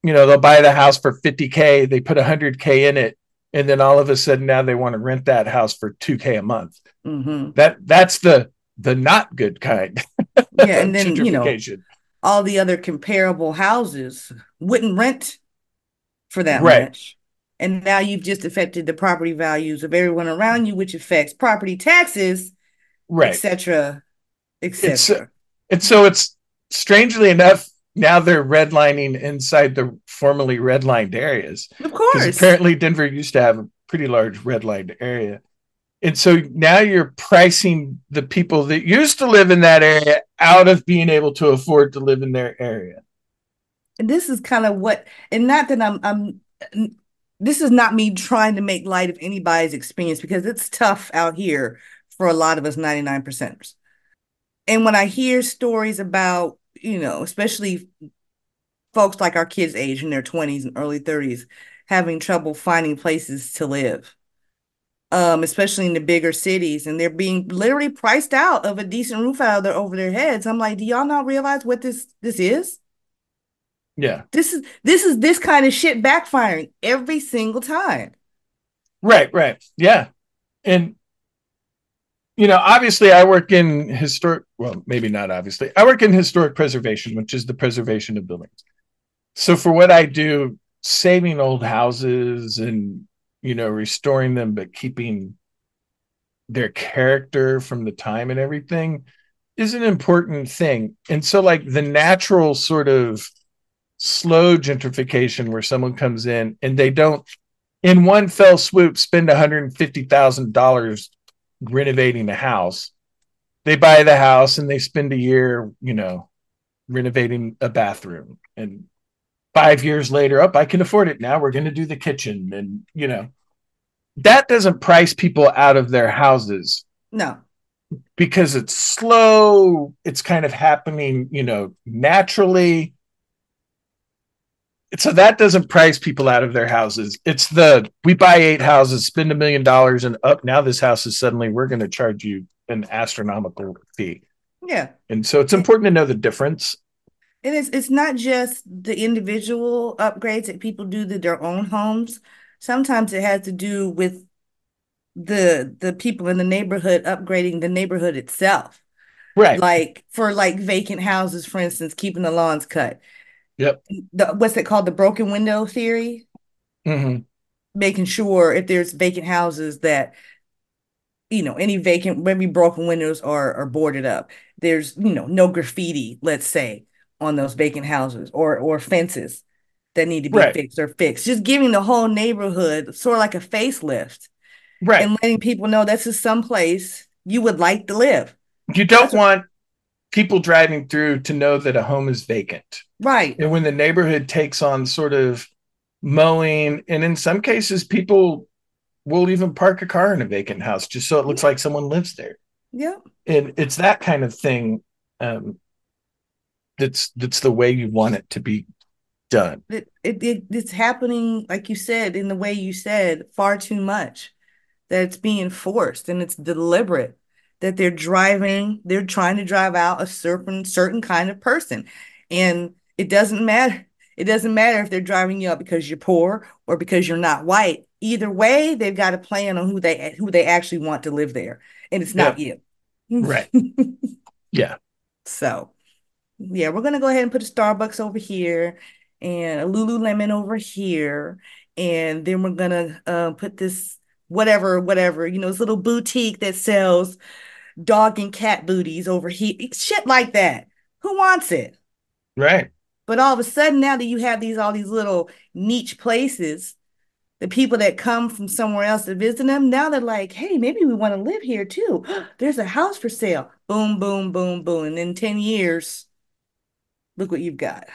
you know, they'll buy the house for 50K, they put 100K in it, and then all of a sudden now they want to rent that house for 2K a month. hmm That that's the the not good kind. Yeah, and then you know all the other comparable houses wouldn't rent for that Right. much. And now you've just affected the property values of everyone around you, which affects property taxes, right. etc., etc. And so it's strangely enough, now they're redlining inside the formerly redlined areas. Of course. apparently Denver used to have a pretty large redlined area. And so now you're pricing the people that used to live in that area out of being able to afford to live in their area. And this is kind of what, and not that I'm, I'm, this is not me trying to make light of anybody's experience because it's tough out here for a lot of us 99 percenters. And when I hear stories about, you know, especially folks like our kids' age in their 20s and early 30s having trouble finding places to live, um, especially in the bigger cities, and they're being literally priced out of a decent roof out of their, over their heads. I'm like, do y'all not realize what this this is? Yeah. This is this is this kind of shit backfiring every single time. Right, right. Yeah. And you know, obviously I work in historic well, maybe not obviously. I work in historic preservation, which is the preservation of buildings. So for what I do, saving old houses and you know, restoring them but keeping their character from the time and everything is an important thing. And so like the natural sort of slow gentrification where someone comes in and they don't in one fell swoop spend $150,000 renovating the house. They buy the house and they spend a year, you know, renovating a bathroom. And five years later, up, I can afford it now. We're going to do the kitchen. And, you know, that doesn't price people out of their houses No, because it's slow. It's kind of happening, you know, naturally. So that doesn't price people out of their houses. It's the we buy eight houses, spend a million dollars, and up now this house is suddenly we're going to charge you an astronomical fee. yeah. And so it's important to know the difference. And it's it's not just the individual upgrades that people do to their own homes. Sometimes it has to do with the the people in the neighborhood upgrading the neighborhood itself. Right. Like for like vacant houses, for instance, keeping the lawns cut. Yep. The what's it called? The broken window theory. hmm making sure if there's vacant houses that you know any vacant maybe broken windows are are boarded up there's you know no graffiti let's say on those vacant houses or or fences that need to be Right. fixed or fixed just giving the whole neighborhood sort of like a facelift Right. and letting people know this is some place you would like to live you don't want people driving through to know that a home is vacant. right And when the neighborhood takes on sort of mowing, and in some cases, people will even park a car in a vacant house just so it looks like someone lives there. yeah And it's that kind of thing um, that's that's the way you want it to be done. it, it, it it's happening like you said in the way you said far too much that it's being forced and it's deliberate that they're driving they're trying to drive out a certain certain kind of person. And it doesn't matter. It doesn't matter if they're driving you out because you're poor or because you're not white. Either way they've got a plan on who they who they actually want to live there. And it's not you. Right. Yeah. so, yeah, we're gonna go ahead and put a Starbucks over here and a Lululemon over here, and then we're gonna uh, put this whatever, whatever, you know, this little boutique that sells dog and cat booties over here, shit like that. Who wants it? Right. But all of a sudden, now that you have these all these little niche places, the people that come from somewhere else to visit them, now they're like, hey, maybe we want to live here too. There's a house for sale. Boom, boom, boom, boom. And in 10 years, look what you've got.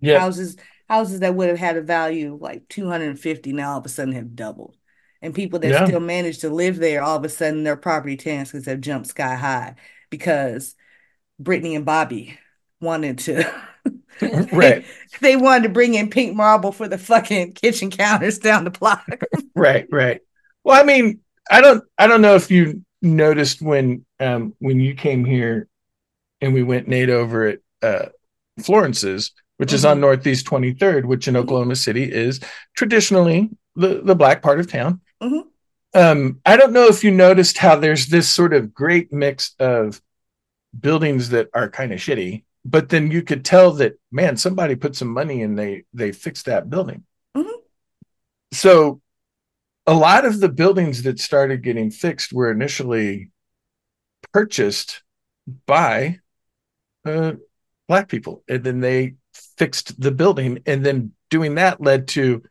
Yeah. Houses houses that would have had a value of like 250 now all of a sudden have doubled. And people that Yeah. still manage to live there, all of a sudden their property taxes have jumped sky high because Brittany and Bobby wanted to Right. they wanted to bring in pink marble for the fucking kitchen counters down the block. Right, right. Well, I mean, I don't I don't know if you noticed when um when you came here and we went Nate over at uh Florence's, which is on Mhm. Northeast 23rd, which in. Oklahoma City is traditionally the, the black part of town. Mhm. Um, I don't know if you noticed how there's this sort of great mix of buildings that are kind of shitty, but then you could tell that man, somebody put some money and they they fixed that building. Mhm. So a lot of the buildings that started getting fixed were initially purchased by uh, black people, and then they fixed the building, and then doing that led to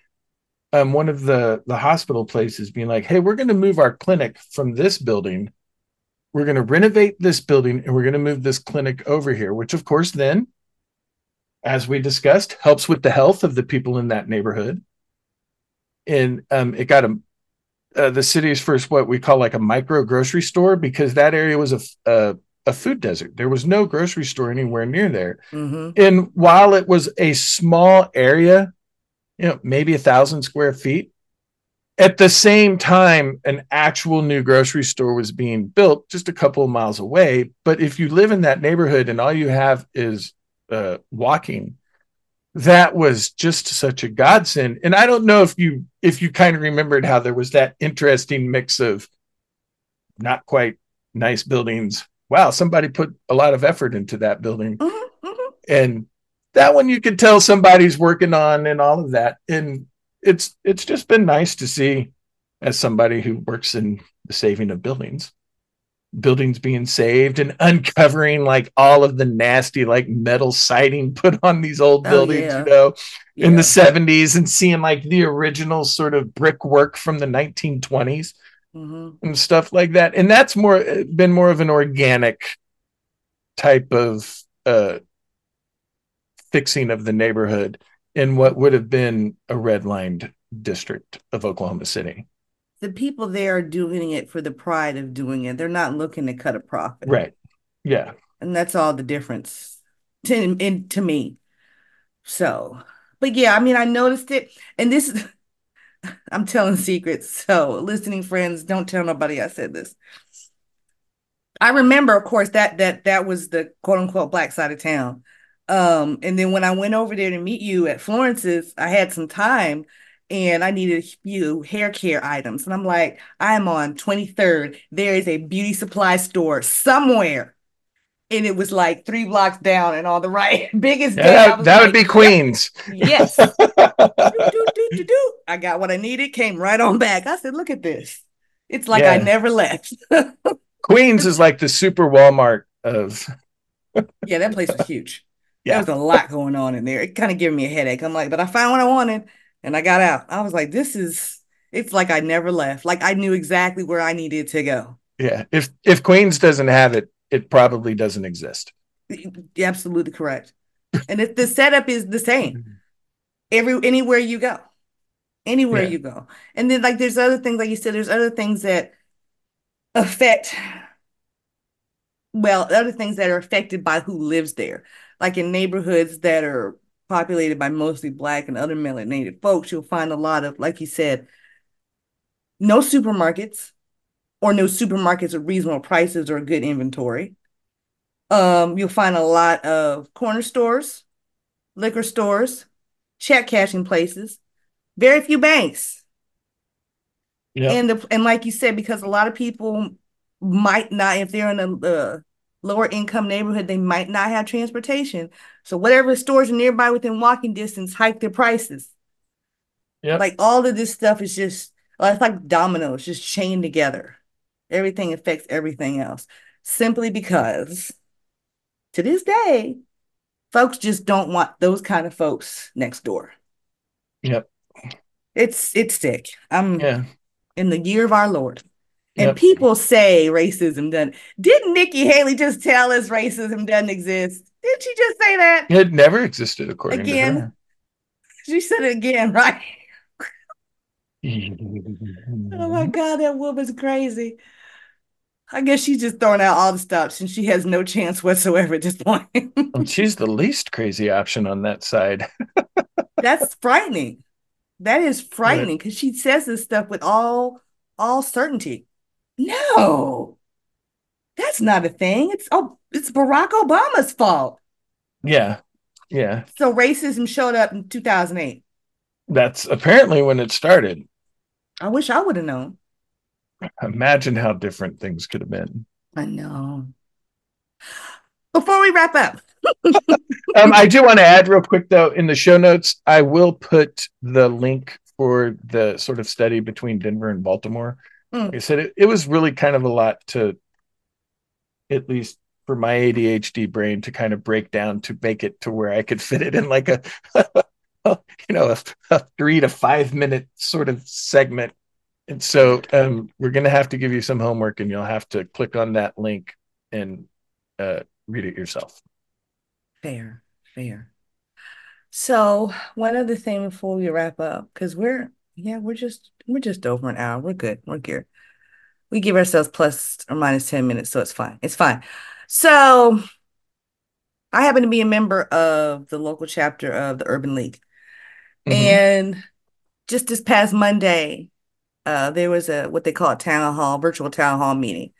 um, one of the the hospital places being like, "Hey, we're going to move our clinic from this building. We're going to renovate this building, and we're going to move this clinic over here." Which, of course, then, as we discussed, helps with the health of the people in that neighborhood. And um, it got a uh, the city's first what we call like a micro grocery store because that area was a a food desert. There was no grocery store anywhere near there. hmm And while it was a small area, you know, maybe a thousand square feet, at the same time, an actual new grocery store was being built just a couple of miles away. But if you live in that neighborhood and all you have is uh, walking, that was just such a godsend. And I don't know if you if you kind of remembered how there was that interesting mix of not quite nice buildings. Wow, somebody put a lot of effort into that building hmm hmm and that one you could tell somebody's working on and all of that and it's it's just been nice to see as somebody who works in the saving of buildings buildings being saved and uncovering like all of the nasty like metal siding put on these old Oh, buildings yeah. you know in Yeah. the 70s and seeing like the original sort of brickwork from the 1920s hmm and stuff like that. And that's more been more of an organic type of uh fixing of the neighborhood in what would have been a redlined district of Oklahoma City. The people there are doing it for the pride of doing it. They're not looking to cut a profit. Right. Yeah. And that's all the difference to, in, to me. So, but yeah, I mean, I noticed it. And this is, I'm telling secrets. So, listening friends, don't tell nobody I said this. I remember, of course, that that that was the quote unquote black side of town. Um, and then when I went over there to meet you at Florence's, I had some time and I needed a few hair care items. And I'm like, I am on 23rd. There is a beauty supply store somewhere. And it was like three blocks down and on the right. Biggest Yeah, that, that would like, be "Yep, Queens. Yes. do, do, do, do, do. I got what I needed, came right on back. I said, look at this. It's like I never left. Queens is like the super Walmart of yeah, that place was huge. Yeah. There was a lot going on in there. It kind of gave me a headache. I'm like, but I found what I wanted and I got out. I was like, this is, it's like I never left. Like I knew exactly where I needed to go. yeah. If if Queens doesn't have it, it probably doesn't exist. You're absolutely correct. And if the setup is the same every anywhere you go. Anywhere Yeah. you go. And then like there's other things, like you said, there's other things that affect well, other things that are affected by who lives there. Like in neighborhoods that are populated by mostly black and other melanated folks, you'll find a lot of, like you said, no supermarkets or no supermarkets at reasonable prices or good inventory. Um, you'll find a lot of corner stores, liquor stores, check cashing places, very few banks. Yeah. And the and like you said, because a lot of people might not, if they're in a uh, lower income neighborhood, they might not have transportation. So whatever stores are nearby within walking distance hike their prices. Yep. Like all of this stuff is just uh, it's like dominoes, just chained together. Everything affects everything else simply because to this day, folks just don't want those kind of folks next door. Yep. It's it's sick. I'm Yeah. in the year of our Lord. And Yep. people say racism doesn't. Didn't Nikki Haley just tell us racism doesn't exist? Did she just say that? It never existed according Again? to her. Again. She said it again, right? Oh my God, that woman's crazy. I guess she's just throwing out all the stops and she has no chance whatsoever at this point. Well, oh, she's the least crazy option on that side. That's frightening. That is frightening because she says this stuff with all all certainty. No, that's not a thing. It's oh, it's Barack Obama's fault. Yeah. Yeah. So racism showed up in 2008. That's apparently when it started. I wish I would have known. Imagine how different things could have been. I know. Before we wrap up, Um, I do want to add real quick though, in the show notes, I will put the link for the sort of study between Denver and Baltimore. Mm. Like I said it, it was really kind of a lot to at least for my ADHD brain to kind of break down to make it to where I could fit it in like a you know a, a three to five minute sort of segment. And so um, we're gonna have to give you some homework and you'll have to click on that link and uh, read it yourself. fair, fair. So one other thing before we wrap up, because we're yeah, we're just we're just over an hour. We're good. We're good. We give ourselves plus or minus 10 minutes, so it's fine. It's fine. So I happen to be a member of the local chapter of the Urban League. Mhm. And just this past Monday, uh, there was a what they call a town hall, virtual town hall meeting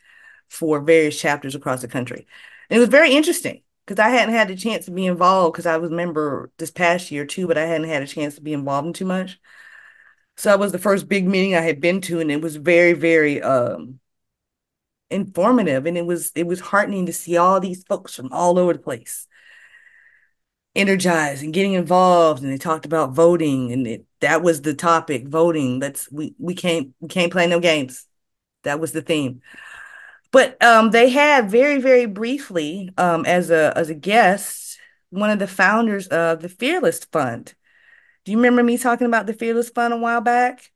for various chapters across the country. And it was very interesting because I hadn't had the chance to be involved because I was a member this past year too, but I hadn't had a chance to be involved in too much. So that was the first big meeting I had been to, and it was very, very um informative and it was it was heartening to see all these folks from all over the place energized and getting involved and they talked about voting and it, that was the topic voting. Let's we we can't we can't play no games. That was the theme. But um they had very very briefly um as a as a guest one of the founders of the fearless fund do you remember me talking about the fearless fund a while back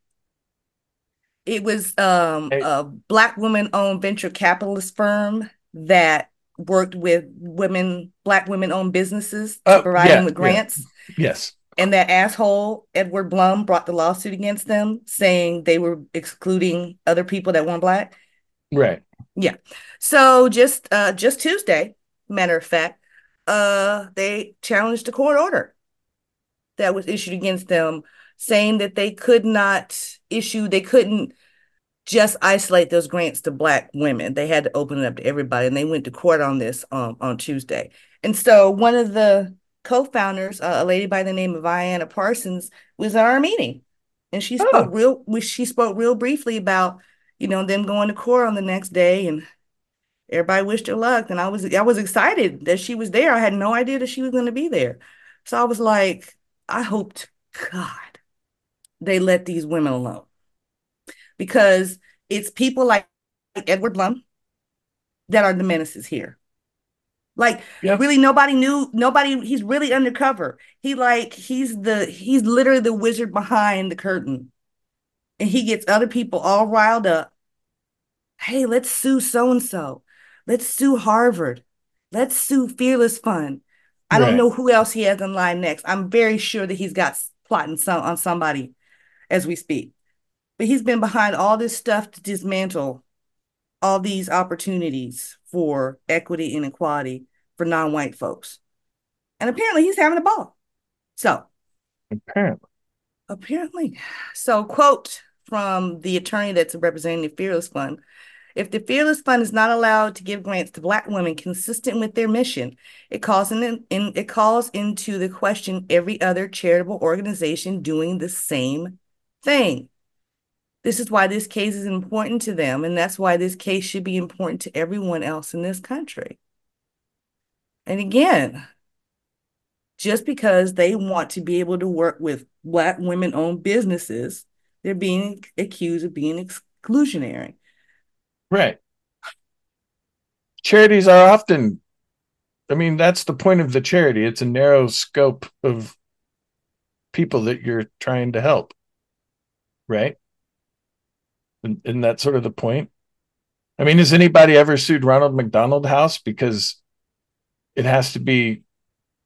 it was um Hey. a black woman owned venture capitalist firm that worked with women, black women owned businesses to Oh, provide yeah, them with yeah. grants. Yes. And that asshole, Edward Blum, brought the lawsuit against them saying they were excluding other people that weren't black. Right. Yeah. So just uh just Tuesday, matter of fact, uh they challenged a court order that was issued against them saying that they could not issue they couldn't just isolate those grants to black women. They had to open it up to everybody and they went to court on this um on Tuesday. And so one of the co-founders, uh, a lady by the name of Ayana Parsons, was at our meeting. And she spoke Oh. real she spoke real briefly about, you know, them going to court on the next day and everybody wished her luck and i was i was excited that she was there i had no idea that she was going to be there so i was like i hoped god they let these women alone. Because it's people like edward blum that are the menaces here. Like Yeah. really nobody knew nobody he's really undercover. He like he's the he's literally the wizard behind the curtain. And he gets other people all riled up. Hey let's sue so and so let's sue harvard. Let's sue fearless fund i don't know who else he has in line next. I'm very sure that he's got plotting some on somebody as we speak. But he's been behind all this stuff to dismantle all these opportunities for equity and equality for non-white folks. And apparently he's having a ball. So Apparently. Apparently. So, quote from the attorney that's representing the Fearless Fund if the Fearless Fund is not allowed to give grants to Black women consistent with their mission, it calls in, in it calls into the question every other charitable organization doing the same thing. This is why this case is important to them, and that's why this case should be important to everyone else in this country. And again, just because they want to be able to work with Black women owned businesses, they're being accused of being exclusionary. Right. Charities are often, I mean, that's the point of the charity. It's a narrow scope of people that you're trying to help. Right. And, and that's sort of the point. I mean, has anybody ever sued Ronald McDonald House because it has to be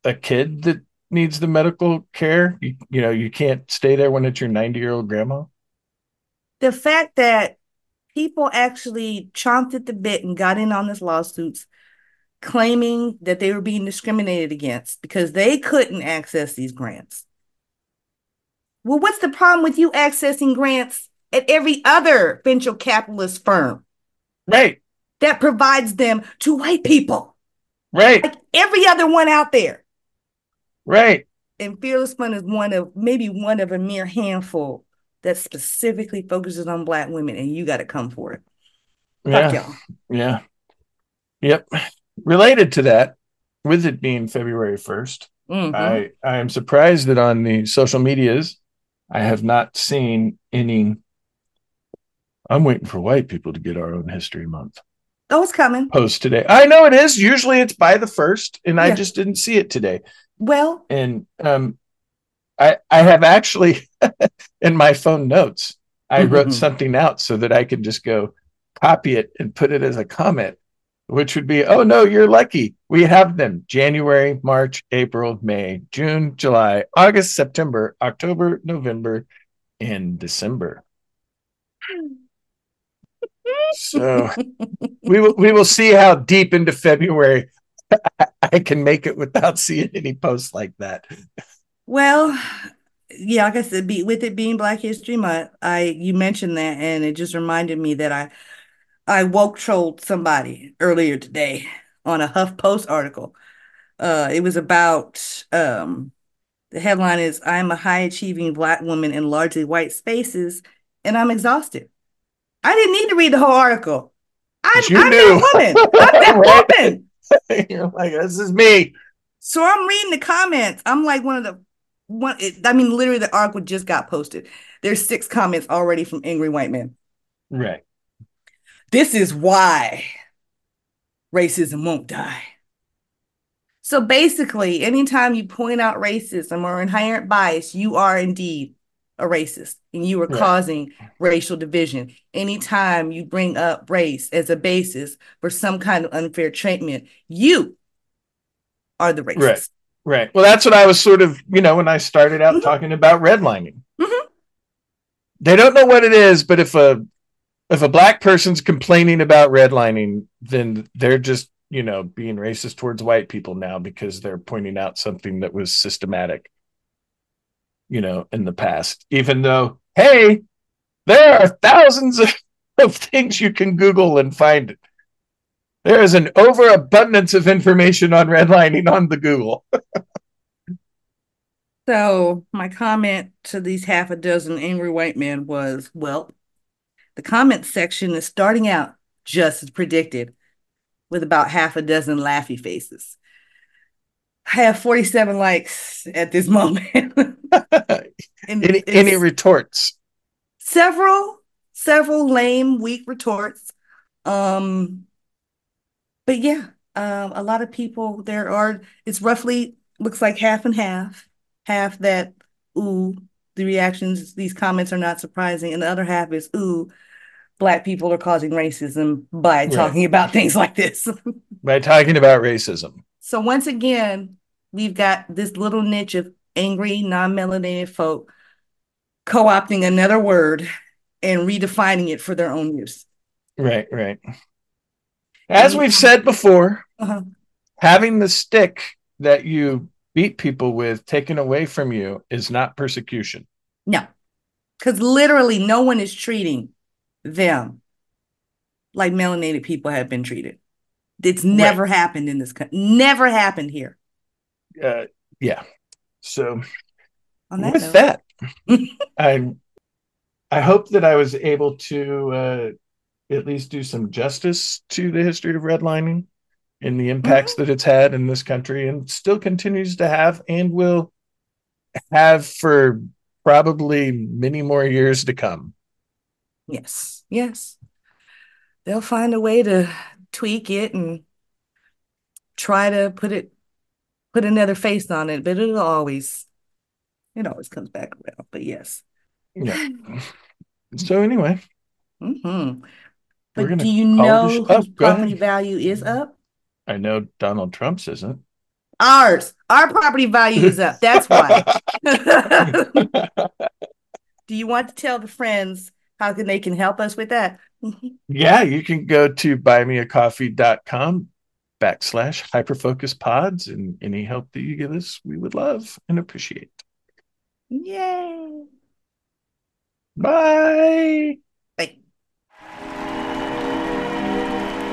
a kid that needs the medical care. You, you know, you can't stay there when it's your 90 year old grandma. The fact that people actually chomped at the bit and got in on this lawsuits claiming that they were being discriminated against because they couldn't access these grants. Well, what's the problem with you accessing grants at every other venture capitalist firm? Right. That provides them to white people. Right. Like every other one out there. Right. And Fearless Fund is one of maybe one of a mere handful that specifically focuses on black women, and you got to come for it. Fuck yeah. Yeah. Yep. Related to that, with it being February 1st, mm-hmm. I, I am surprised that on the social medias, I have not seen any. I'm waiting for white people to get our own history month. Oh, it's coming. Post today. I know it is. Usually it's by the first, and yeah. I just didn't see it today. Well, and um, I I have actually in my phone notes I mm-hmm, wrote mm-hmm. something out so that I could just go copy it and put it as a comment, which would be, oh no, you're lucky. We have them January, March, April, May, June, July, August, September, October, November, and December. so we will we will see how deep into February I can make it without seeing any posts like that. Well, yeah, like I said, be, with it being Black History Month, I you mentioned that, and it just reminded me that I I woke trolled somebody earlier today on a HuffPost article. Uh, it was about um, the headline is "I'm a high achieving Black woman in largely white spaces, and I'm exhausted." I didn't need to read the whole article. I'm, I'm that woman. I'm that woman. You're like, this is me. So I'm reading the comments. I'm like one of the one. It, I mean, literally, the article just got posted. There's six comments already from angry white men. Right. This is why racism won't die. So basically, anytime you point out racism or inherent bias, you are indeed a racist and you are causing racial division. Anytime you bring up race as a basis for some kind of unfair treatment, you are the racist. Right. Right. Well, that's what I was sort of, you know, when I started out mm-hmm. talking about redlining. Mm-hmm. They don't know what it is, but if a if a black person's complaining about redlining, then they're just, you know, being racist towards white people now because they're pointing out something that was systematic you know, in the past, even though, hey, there are thousands of, of things you can Google and find. There is an overabundance of information on redlining on the Google. so, my comment to these half a dozen angry white men was well, the comment section is starting out just as predicted, with about half a dozen laughy faces. I have 47 likes at this moment. any, any retorts? Several, several lame, weak retorts. Um, but yeah, um, a lot of people there are. It's roughly looks like half and half. Half that ooh, the reactions, these comments are not surprising, and the other half is ooh, black people are causing racism by talking right. about things like this. by talking about racism. So once again, we've got this little niche of angry, non-melanated folk co-opting another word and redefining it for their own use. Right, right. As we've said before, uh-huh. having the stick that you beat people with taken away from you is not persecution. No, because literally no one is treating them like melanated people have been treated. It's never right. happened in this country. Never happened here. Uh, yeah. So that with note. that, I I hope that I was able to uh, at least do some justice to the history of redlining and the impacts mm-hmm. that it's had in this country and still continues to have and will have for probably many more years to come. Yes. Yes. They'll find a way to tweak it and try to put it put another face on it, but it'll always it always comes back around. But yes. Yeah. so anyway. Mm-hmm. But do you know whose oh, property value is up? I know Donald Trump's isn't. Ours. Our property value is up. That's why. Do you want to tell the friends how can they can help us with that? yeah, you can go to buymeacoffee.com backslash hyperfocus pods and any help that you give us, we would love and appreciate. Yay. Bye.